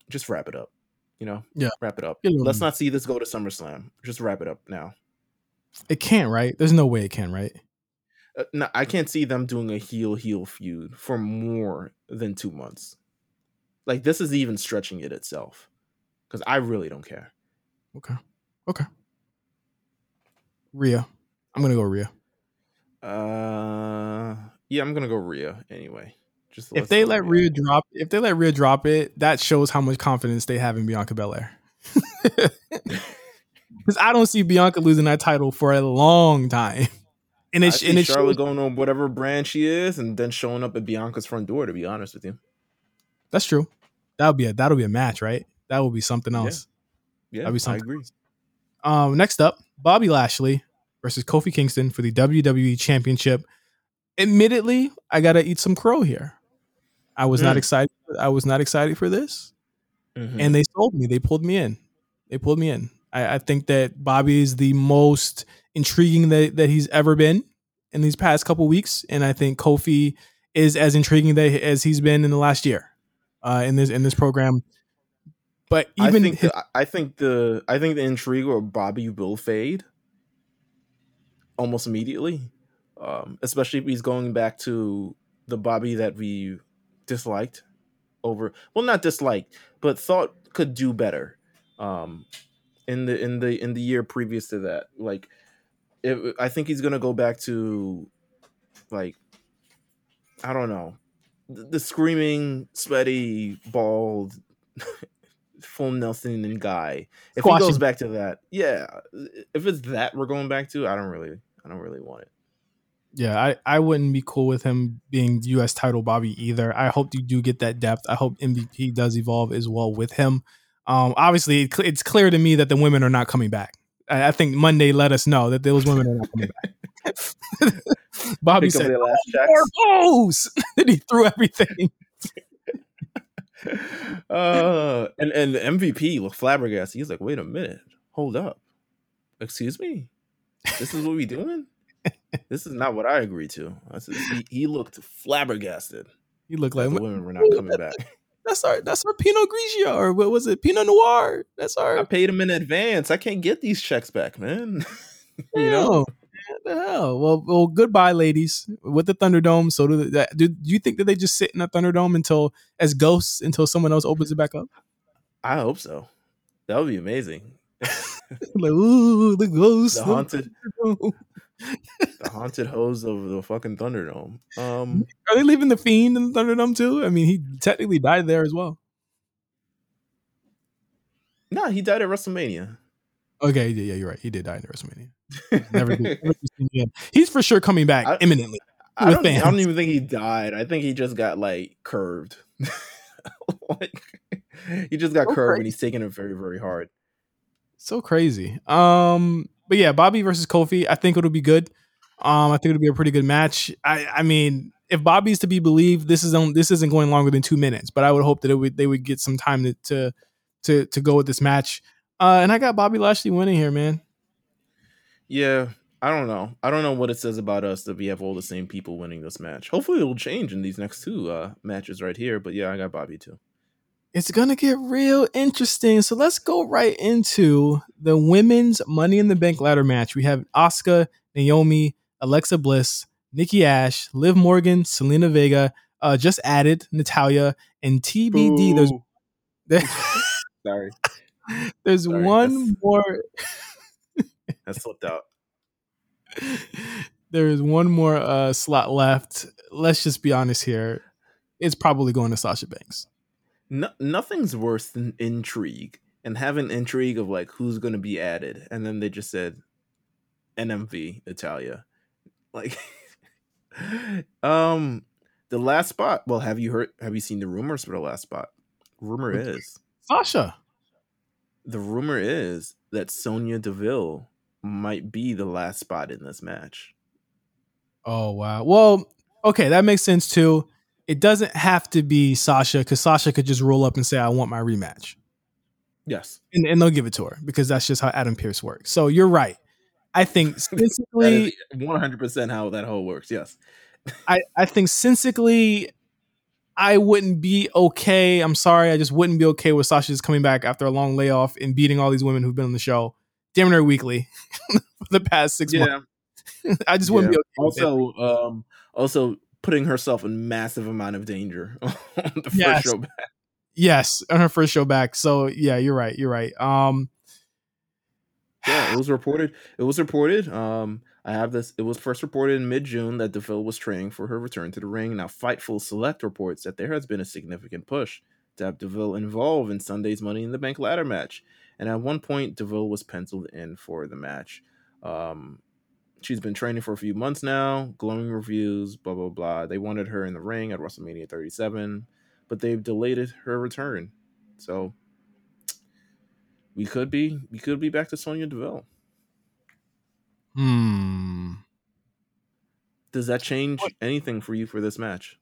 just wrap it up, you know. Yeah. wrap it up. Let's not see this go to SummerSlam. Just wrap it up now. It can't, right? There's no way it can, right? Uh, no, I can't see them doing a heel heel feud for more than two months. Like this is even stretching it itself, because I really don't care. Okay. Okay. Rhea. I'm gonna go Rhea. Uh, yeah, I'm gonna go Rhea anyway. Just If they let Rhea drop, if they let Rhea drop it, that shows how much confidence they have in Bianca Belair. Because I don't see Bianca losing that title for a long time, and I it see and it Charlotte going on whatever brand she is, and then showing up at Bianca's front door. To be honest with you, that's true. That'll be a that'll be a match, right? That will be something else. yeah, That'd be I agree. Um, next up, Bobby Lashley versus Kofi Kingston for the WWE Championship. Admittedly, I gotta eat some crow here. I was not Mm. excited. I was not excited for this. Mhm. and they sold me. They pulled me in. They pulled me in. I, I think that Bobby is the most intriguing that, that he's ever been in these past couple weeks, and I think Kofi is as intriguing that, as he's been in the last year uh, in this in this program. But I even think his- the, I think the I think the intrigue of Bobby will fade almost immediately, um, especially if he's going back to the Bobby that we disliked over. Well, not disliked, but thought could do better. Um, in the in the in the year previous to that, like, it, I think he's gonna go back to, like, I don't know, the, the screaming, sweaty, bald. full Nelson and guy. If he goes back to that, yeah. If it's that we're going back to, I don't really, I don't really want it. yeah, I, I wouldn't be cool with him being U.S. title Bobby either. I hope you do get that depth. I hope MVP does evolve as well with him. Um, obviously, it cl- it's clear to me that the women are not coming back. I, I think Monday let us know that those women are not coming back. Bobby Pick said, checks. "More blows!" and he threw everything. uh, and and the MVP looked flabbergasted. He's like, "Wait a minute, hold up, excuse me, this is what we doing? this is not what I agreed to." I said, he, he looked flabbergasted. He looked like the women were not coming back. That's our that's our Pinot Grigio or what was it Pinot Noir? That's our I paid him in advance. I can't get these checks back, man. you know. What the hell? Well, well, goodbye, ladies. With the Thunderdome, so do, the, do, do you think that they just sit in the Thunderdome until as ghosts until someone else opens it back up? I hope so. That would be amazing. like, ooh, the ghosts. The haunted, the haunted hose of the fucking Thunderdome. Um, Are they leaving the Fiend in the Thunderdome too? I mean, he technically died there as well. nah, he died at WrestleMania. Okay, yeah, yeah, you're right. He did die in WrestleMania. Never, did- never be seen again. He's for sure coming back I- imminently. I don't, I don't even think he died. I think he just got like curved. like he just got So curved and he's taking it very, very hard. So crazy. Um, but yeah, Bobby versus Kofi. I think it'll be good. Um, I think it'll be a pretty good match. I, I mean, if Bobby's to be believed, this is on, this isn't going longer than two minutes. But I would hope that it would they would get some time to to to, to go with this match. Uh, and I got Bobby Lashley winning here, man. Yeah, I don't know. I don't know what it says about us that we have all the same people winning this match. Hopefully, it'll change in these next two uh, matches right here. But yeah, I got Bobby too. It's gonna get real interesting. So let's go right into the women's Money in the Bank ladder match. We have Asuka, Naomi, Alexa Bliss, Nikki Ash, Liv Morgan, Zelina Vega. Uh, just added Natalya and TBD. There's there- Sorry, there's Sorry, one that's- more. that slipped out. there is one more uh, slot left. Let's just be honest here. It's probably going to Sasha Banks. No, nothing's worse than intrigue and have an intrigue of like who's going to be added, and then they just said NMV italia Like, um, the last spot. Well, have you heard? Have you seen the rumors for the last spot? Rumor is Sasha. the rumor is that Sonya Deville might be the last spot in this match. Oh wow. Well, okay, that makes sense too. It doesn't have to be Sasha because Sasha could just roll up and say, "I want my rematch," Yes, and, and they'll give it to her because that's just how Adam Pearce works. So you're right. I think sensically, one hundred percent how that whole works. Yes, I, I think sensically, I wouldn't be okay. I'm sorry, I just wouldn't be okay with Sasha just coming back after a long layoff and beating all these women who've been on the show damn near weekly for the past six months. I just wouldn't Yeah. be okay. Also, um, also putting herself in massive amount of danger on the first Yes. show back. Yes, on her first show back. So yeah, you're right. You're right. Um, Yeah, it was reported. It was reported. Um, I have this. It was first reported in mid June that Deville was training for her return to the ring. Now, Fightful Select reports that there has been a significant push to have Deville involved in Sunday's Money in the Bank ladder match, and at one point, Deville was penciled in for the match. Um, she's been training for a few months now. Glowing reviews. Blah blah blah. They wanted her in the ring at WrestleMania 37, but they've delayed her return. So we could be we could be back to Sonya Deville. hmm. Does that change anything for you for this match?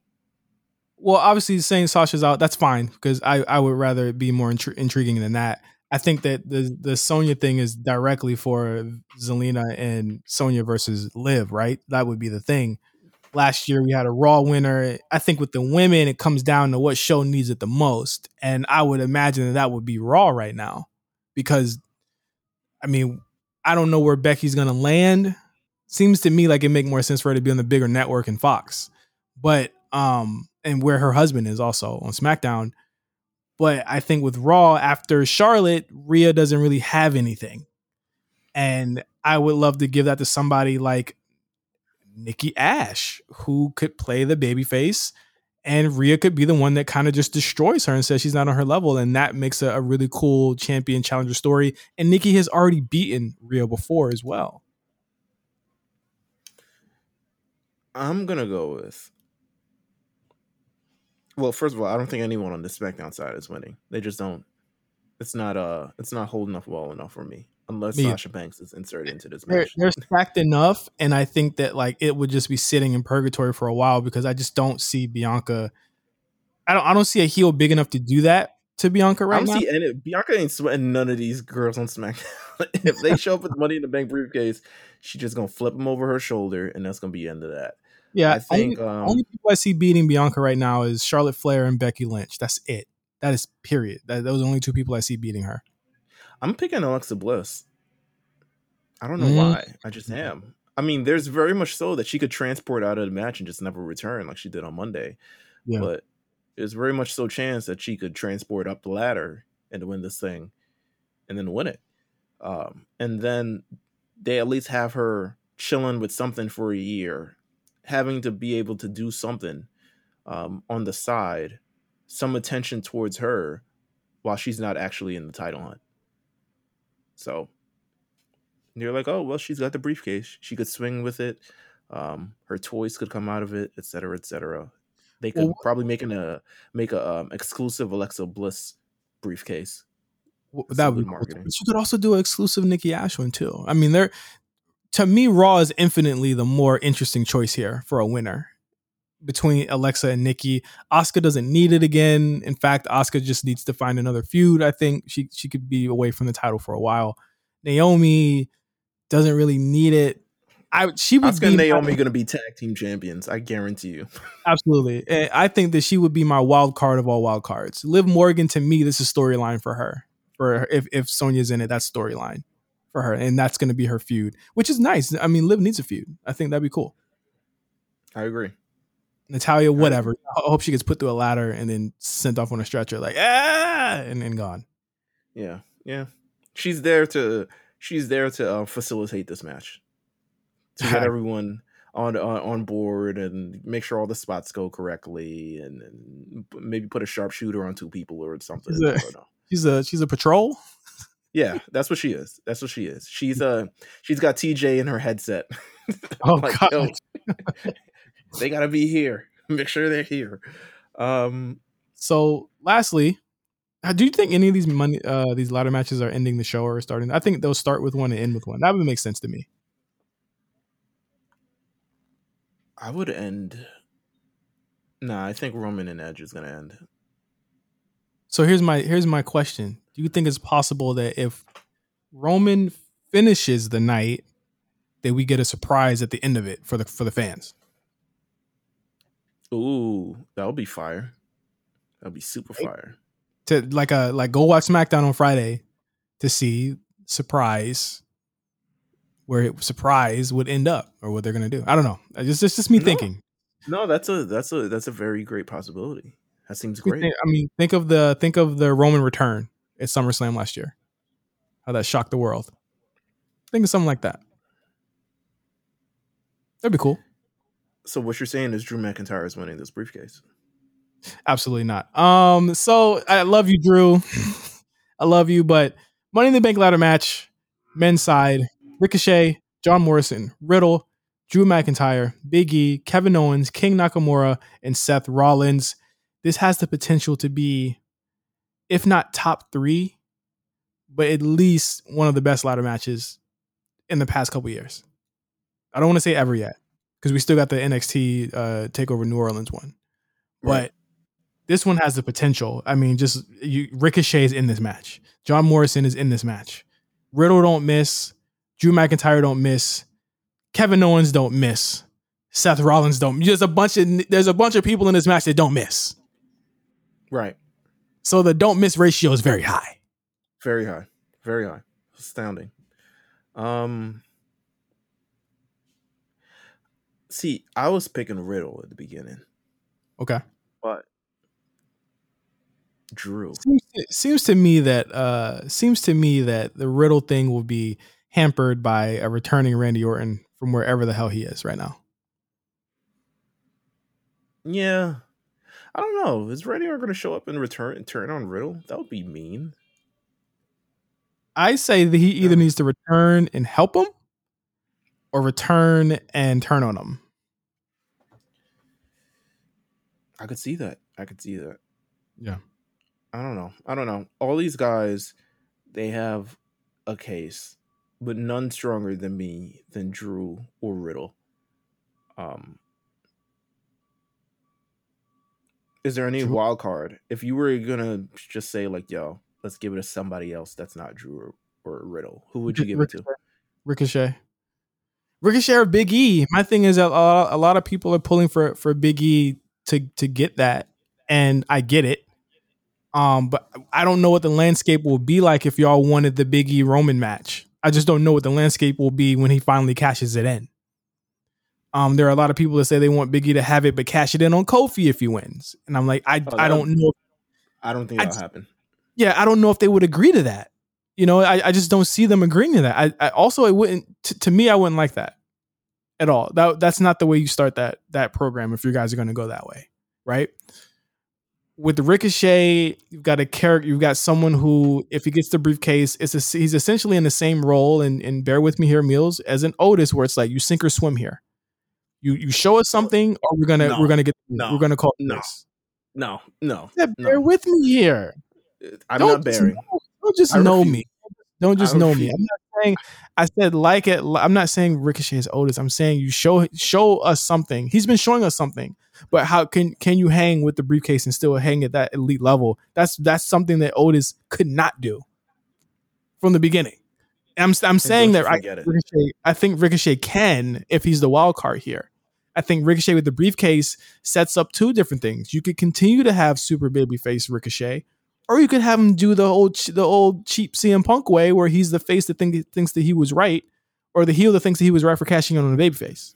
Well, obviously, saying Sasha's out, that's fine because I, I would rather it be more intri- intriguing than that. I think that the the Sonya thing is directly for Zelina and Sonya versus Liv, right? That would be the thing. Last year we had a Raw winner. I think with the women, it comes down to what show needs it the most, and I would imagine that that would be Raw right now, because, I mean, I don't know where Becky's gonna land. Seems to me like it make more sense for her to be on the bigger network and Fox, but um, and where her husband is also on SmackDown. But I think with Raw after Charlotte, Rhea doesn't really have anything. And I would love to give that to somebody like Nikki Ash, who could play the babyface, and Rhea could be the one that kind of just destroys her and says she's not on her level. And that makes a, a really cool champion challenger story. And Nikki has already beaten Rhea before as well. I'm gonna go with. Well, first of all, I don't think anyone on the SmackDown side is winning. They just don't. It's not uh, it's not holding up well enough for me. Unless Me. Sasha Banks is inserted into this they're, they're stacked enough, and I think that like it would just be sitting in purgatory for a while because I just don't see Bianca. I don't. I don't see a heel big enough to do that to Bianca right I don't now. see any. Bianca ain't sweating none of these girls on SmackDown. if they show up with Money in the Bank briefcase, she's just gonna flip them over her shoulder, and that's gonna be the end of that. Yeah, I think. only, um, only people I see beating Bianca right now is Charlotte Flair and Becky Lynch. That's it. That is period. That, those are the only two people I see beating her. I'm picking Alexa Bliss. I don't know Mhm. why. I just am. I mean, there's very much so that she could transport out of the match and just never return like she did on Monday. Yeah. But there's very much so chance that she could transport up the ladder and win this thing and then win it. Um, and then they at least have her chilling with something for a year, having to be able to do something um, on the side, some attention towards her while she's not actually in the title hunt. So you're like, oh well, she's got the briefcase. She could swing with it. Um, her toys could come out of it, et cetera, et cetera. They could Well, probably make an a make a um, exclusive Alexa Bliss briefcase. W- That's That would be good cool. marketing. But you could also do an exclusive Nikki Ash one too. I mean, there to me, Raw is infinitely the more interesting choice here for a winner between Alexa and Nikki. Asuka doesn't need it again. In fact, Asuka just needs to find another feud. I think she she could be away from the title for a while. Naomi doesn't really need it. I she would Asuka be and Naomi going to be tag team champions. I guarantee you. Absolutely. Eh, I think that she would be my wild card of all wild cards. Liv Morgan, to me, this is storyline for her. For her, if if Sonya's in it, that's storyline for her, and that's going to be her feud, which is nice. I mean, Liv needs a feud. I think that'd be cool. I agree. Natalya, whatever. I hope she gets put through a ladder and then sent off on a stretcher, like ah, and then gone. Yeah, yeah. She's there to she's there to uh, facilitate this match to get everyone on, on on board and make sure all the spots go correctly and, and maybe put a sharpshooter on two people or something. She's a- I don't know. she's a she's a patrol. Yeah, that's what she is. That's what she is. She's uh she's got TJ in her headset. Oh Like, god. they gotta be here. Make sure they're here. Um So, lastly, uh, do you think any of these money uh these ladder matches are ending the show or starting? I think they'll start with one and end with one. That would make sense to me. I would end. Nah, I think Roman and Edge is gonna end. So here's my here's my question. Do you think it's possible that if Roman finishes the night that we get a surprise at the end of it for the for the fans? Ooh, that would be fire. That'd be super fire. To like a like go watch SmackDown on Friday to see surprise where it, surprise would end up or what they're gonna do. I don't know. It's just just me No. thinking. No, that's a that's a that's a very great possibility. That seems great. I mean, think of the think of the Roman return at SummerSlam last year. How that shocked the world. Think of something like that. That'd be cool. So what you're saying is Drew McIntyre is winning this briefcase. Absolutely not. Um, so I love you, Drew. I love you, but Money in the Bank ladder match, men's side, Ricochet, John Morrison, Riddle, Drew McIntyre, Big E, Kevin Owens, King Nakamura, and Seth Rollins. This has the potential to be, if not top three, but at least one of the best ladder matches in the past couple years. I don't want to say ever yet because we still got the NXT uh, Takeover New Orleans one, but Right. this one has the potential. I mean, just you, Ricochet is in this match. John Morrison is in this match. Riddle don't miss. Drew McIntyre don't miss. Kevin Owens don't miss. Seth Rollins don't. There's a bunch of there's a bunch of people in this match that don't miss. Right. So the don't miss ratio is very high. Very high. Very high. Astounding. Um See, I was picking Riddle at the beginning, Okay. but Drew. Seems to, seems to me that uh seems to me that the Riddle thing will be hampered by a returning Randy Orton from wherever the hell he is right now. Yeah. I don't know. Is Randy Orton going to show up and return and turn on Riddle? That would be mean. I say that he either needs to return and help him or return and turn on him. I could see that. I could see that. Yeah. I don't know. I don't know. All these guys, they have a case, but none stronger than me than Drew or Riddle. Um, is there any Drew- wild card? If you were gonna just say like, "Yo, let's give it to somebody else that's not Drew or, or Riddle," who would you give it to? Ricochet. Ricochet or Big E. My thing is that a lot, a lot of people are pulling for for Big E to to get that, and I get it. Um, but I don't know what the landscape will be like if y'all wanted the Big E Roman match. I just don't know what the landscape will be when he finally cashes it in. Um, there are a lot of people that say they want Big E to have it, but cash it in on Kofi if he wins, and I'm like, I Oh, I don't know. I don't think I that'll just- happen. yeah, I don't know if they would agree to that. You know, I, I just don't see them agreeing to that. I, I also I wouldn't t- to me I wouldn't like that at all. That that's not the way you start that that program if you guys are going to go that way, right? With Ricochet, you've got a character, you've got someone who, if he gets the briefcase, it's a, he's essentially in the same role. And, and bear with me here, Meelz, as an Otis, where it's like you sink or swim here. You you show us something, or we're gonna No. we're gonna get No. we're gonna call it No. this. No, no, Yeah, bear no. with me here. Uh, I'm Don't not bearing. know- Don't just I know refuse. me. Don't just know me. I'm not saying I said like it. I'm not saying Ricochet is Otis. I'm saying you show show us something. He's been showing us something. But how can can you hang with the briefcase and still hang at that elite level? That's that's something that Otis could not do from the beginning. I'm I'm saying that I. Ricochet, I think Ricochet can if he's the wild card here. I think Ricochet with the briefcase sets up two different things. You could continue to have super babyface Ricochet, or you could have him do the old the old cheap CM Punk way, where he's the face that think, thinks that he was right, or the heel that thinks that he was right for cashing in on the babyface.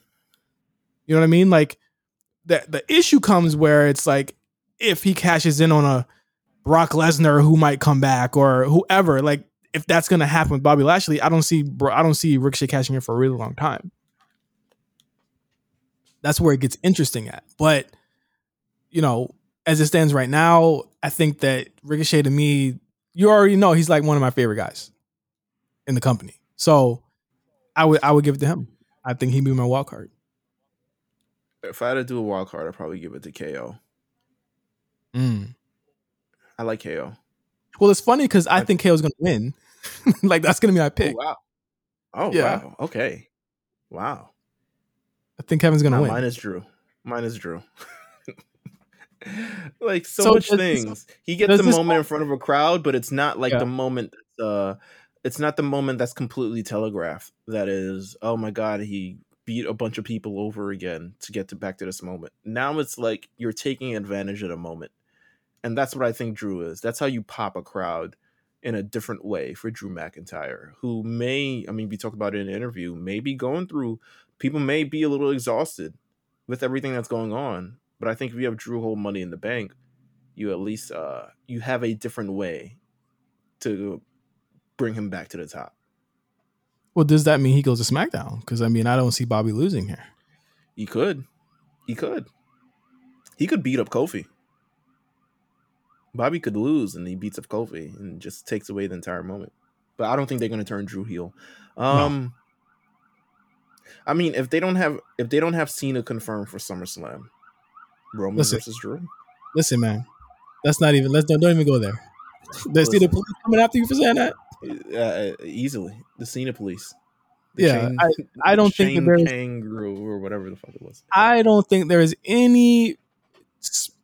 You know what I mean? Like the the issue comes where it's like if he cashes in on a Brock Lesnar who might come back or whoever, like if that's gonna happen with Bobby Lashley, I don't see I don't see Ricochet cashing in for a really long time. That's where it gets interesting at. But you know, as it stands right now, I think that Ricochet to me, you already know he's like one of my favorite guys in the company. So I would I would give it to him. I think he'd be my wild card. If I had to do a wild card, I'd probably give it to KO. Mm. I like KO. Well, it's funny because I think KO's gonna win. like that's gonna be my Oh pick. wow. Oh Yeah. wow. Okay. Wow. I think Kevin's gonna Nah, win. Mine is Drew. Mine is Drew. like so, So much does things. he gets a moment in front of a crowd, but it's not like Yeah. the moment that's uh it's not the moment that's completely telegraphed. That is, oh my god, he beat a bunch of people over again to get to back to this moment. Now it's like you're taking advantage of the moment. And that's what I think Drew is. That's how you pop a crowd in a different way for Drew McIntyre, who may, I mean, we talked about it in an interview, may be going through, people may be a little exhausted with everything that's going on. But I think if you have Drew hold money in the bank, you at least uh you have a different way to bring him back to the top. Well, does that mean he goes to SmackDown? Because I mean, I don't see Bobby losing here. He could. He could. He could beat up Kofi. Bobby could lose and he beats up Kofi and just takes away the entire moment. But I don't think they're gonna turn Drew heel. Um I mean if they don't have if they don't have Cena confirmed for SummerSlam, Roman Listen. versus Drew. Listen, man, that's not even. Let's don't, don't even go there. There's see the police coming after you for saying that. Uh, easily. The Cena police. Yeah, I I, don't think that there's- kangaroo or whatever the fuck it was. I don't think there is any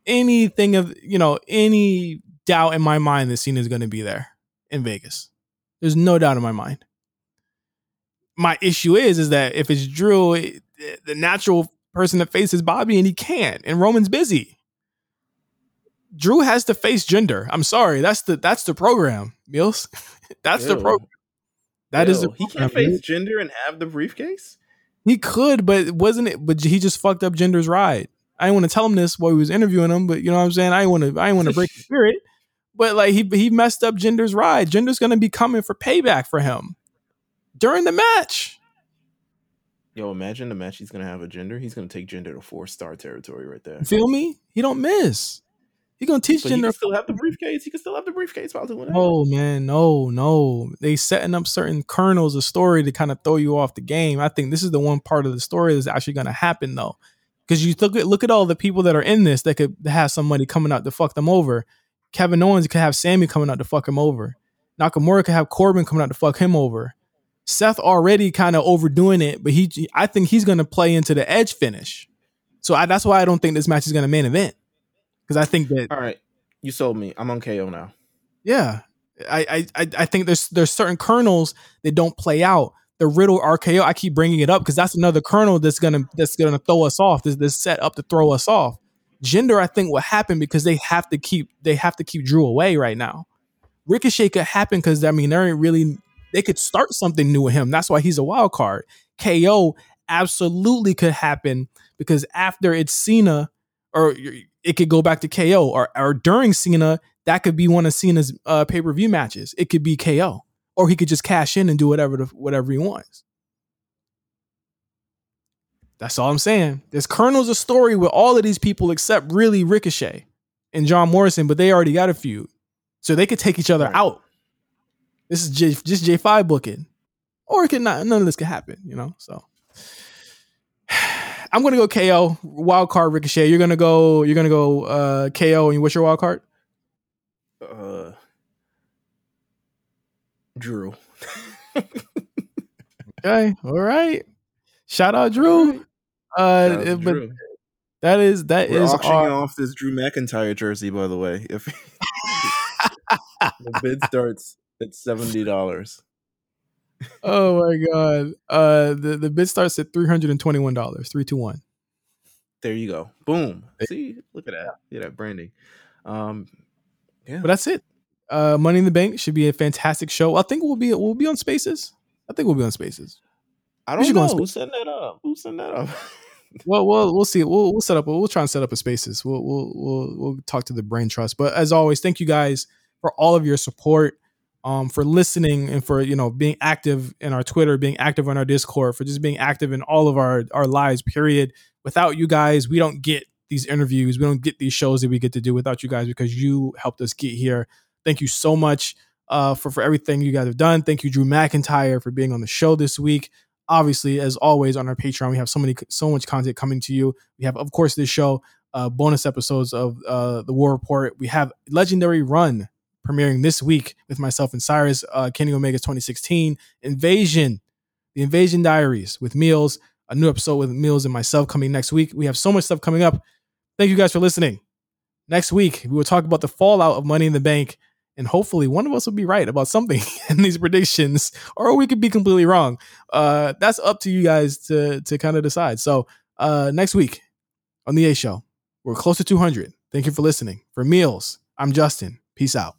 anything of you know any doubt in my mind that Cena is going to be there in Vegas. There's no doubt in my mind. My issue is is that if it's Drew, it- the natural person to face is Bobby, and he can't, and Roman's busy. Drew has to face Jinder. I'm sorry, that's the that's the program, Meelz. that's the program. That is Ew, the he can't face Jinder and have the briefcase. He could, but wasn't it? But he just fucked up Jinder's ride. I didn't want to tell him this while he was interviewing him, but you know what I'm saying. I didn't want to. I want to break the spirit. But like he he messed up Jinder's ride. Gender's gonna be coming for payback for him during the match. Yo, imagine the match he's gonna have a Jinder. He's gonna take Jinder to four star territory right there. Feel me? He don't miss. He gonna teach But he Jinder. can still have the briefcase. He can still have the briefcase while doing that. No man, no, no. They setting up certain kernels of story to kind of throw you off the game. I think this is the one part of the story that's actually gonna happen though, because you look at look at all the people that are in this that could have somebody coming out to fuck them over. Kevin Owens could have Sammy coming out to fuck him over. Nakamura could have Corbin coming out to fuck him over. Seth already kind of overdoing it, but he I think he's gonna play into the edge finish. So I, that's why I don't think this match is gonna main event because I think that All right, you sold me. I'm on KO now. yeah, I I I think there's there's certain kernels that don't play out. The Riddle RKO, I keep bringing it up because that's another kernel that's gonna that's gonna throw us off. This this set up to throw us off. Jinder, I think, will happen because they have to keep they have to keep Drew away right now. Ricochet could happen because I mean they ain't really they could start something new with him. That's why he's a wild card. KO absolutely could happen because after it's Cena, or it could go back to KO, or or during Cena, that could be one of Cena's uh, pay per view matches. It could be KO, or he could just cash in and do whatever the, whatever he wants. That's all I'm saying. There's kernels of story with all of these people except really Ricochet and John Morrison, but they already got a feud, so they could take each other Right. out. This is J, just J five booking, or it could not. None of this could happen, you know. So I'm gonna go KO wild card Ricochet. You're gonna go. You're gonna go uh, KO. And you what's your wild card? Uh, Drew. Okay, all right. Shout out Drew. Uh, Shout out to but Drew. that is that We're is auctioning our, off this Drew McIntyre jersey, by the way. If the bid starts at seventy dollars. oh my god. Uh, the the bid starts at three hundred and twenty one dollars. Three two one. There you go. Boom. See, look at that. Yeah, that branding. Um, yeah. But that's it. Uh, Money in the Bank should be a fantastic show. I think we'll be we'll be on Spaces. I think we'll be on Spaces. I don't know on who sent that up. Who sent that up? Well, we'll we'll see. We'll we'll set up. We'll try and set up a spaces. We'll we'll we'll we'll talk to the brain trust. But as always, thank you guys for all of your support, um, for listening and for you know being active in our Twitter, being active on our Discord, for just being active in all of our our lives. Period. Without you guys, we don't get these interviews. We don't get these shows that we get to do without you guys because you helped us get here. Thank you so much uh, for for everything you guys have done. Thank you, Drew McIntyre, for being on the show this week. Obviously, as always, on our Patreon, we have so many so much content coming to you. We have, of course, this show, uh, bonus episodes of uh, the War Report. We have Legendary Run premiering this week with myself and Cyrus, uh, Kenny Omega's 2016 Invasion, the Invasion Diaries with Meelz, A new episode with Meelz and myself coming next week. We have so much stuff coming up. Thank you guys for listening. Next week, we will talk about the fallout of Money in the Bank, and hopefully, one of us will be right about something in these predictions, or we could be completely wrong. Uh, that's up to you guys to to kind of decide. So, uh, next week on the A Show, we're close to 200. Thank you for listening. For Meelz, I'm Justin. Peace out.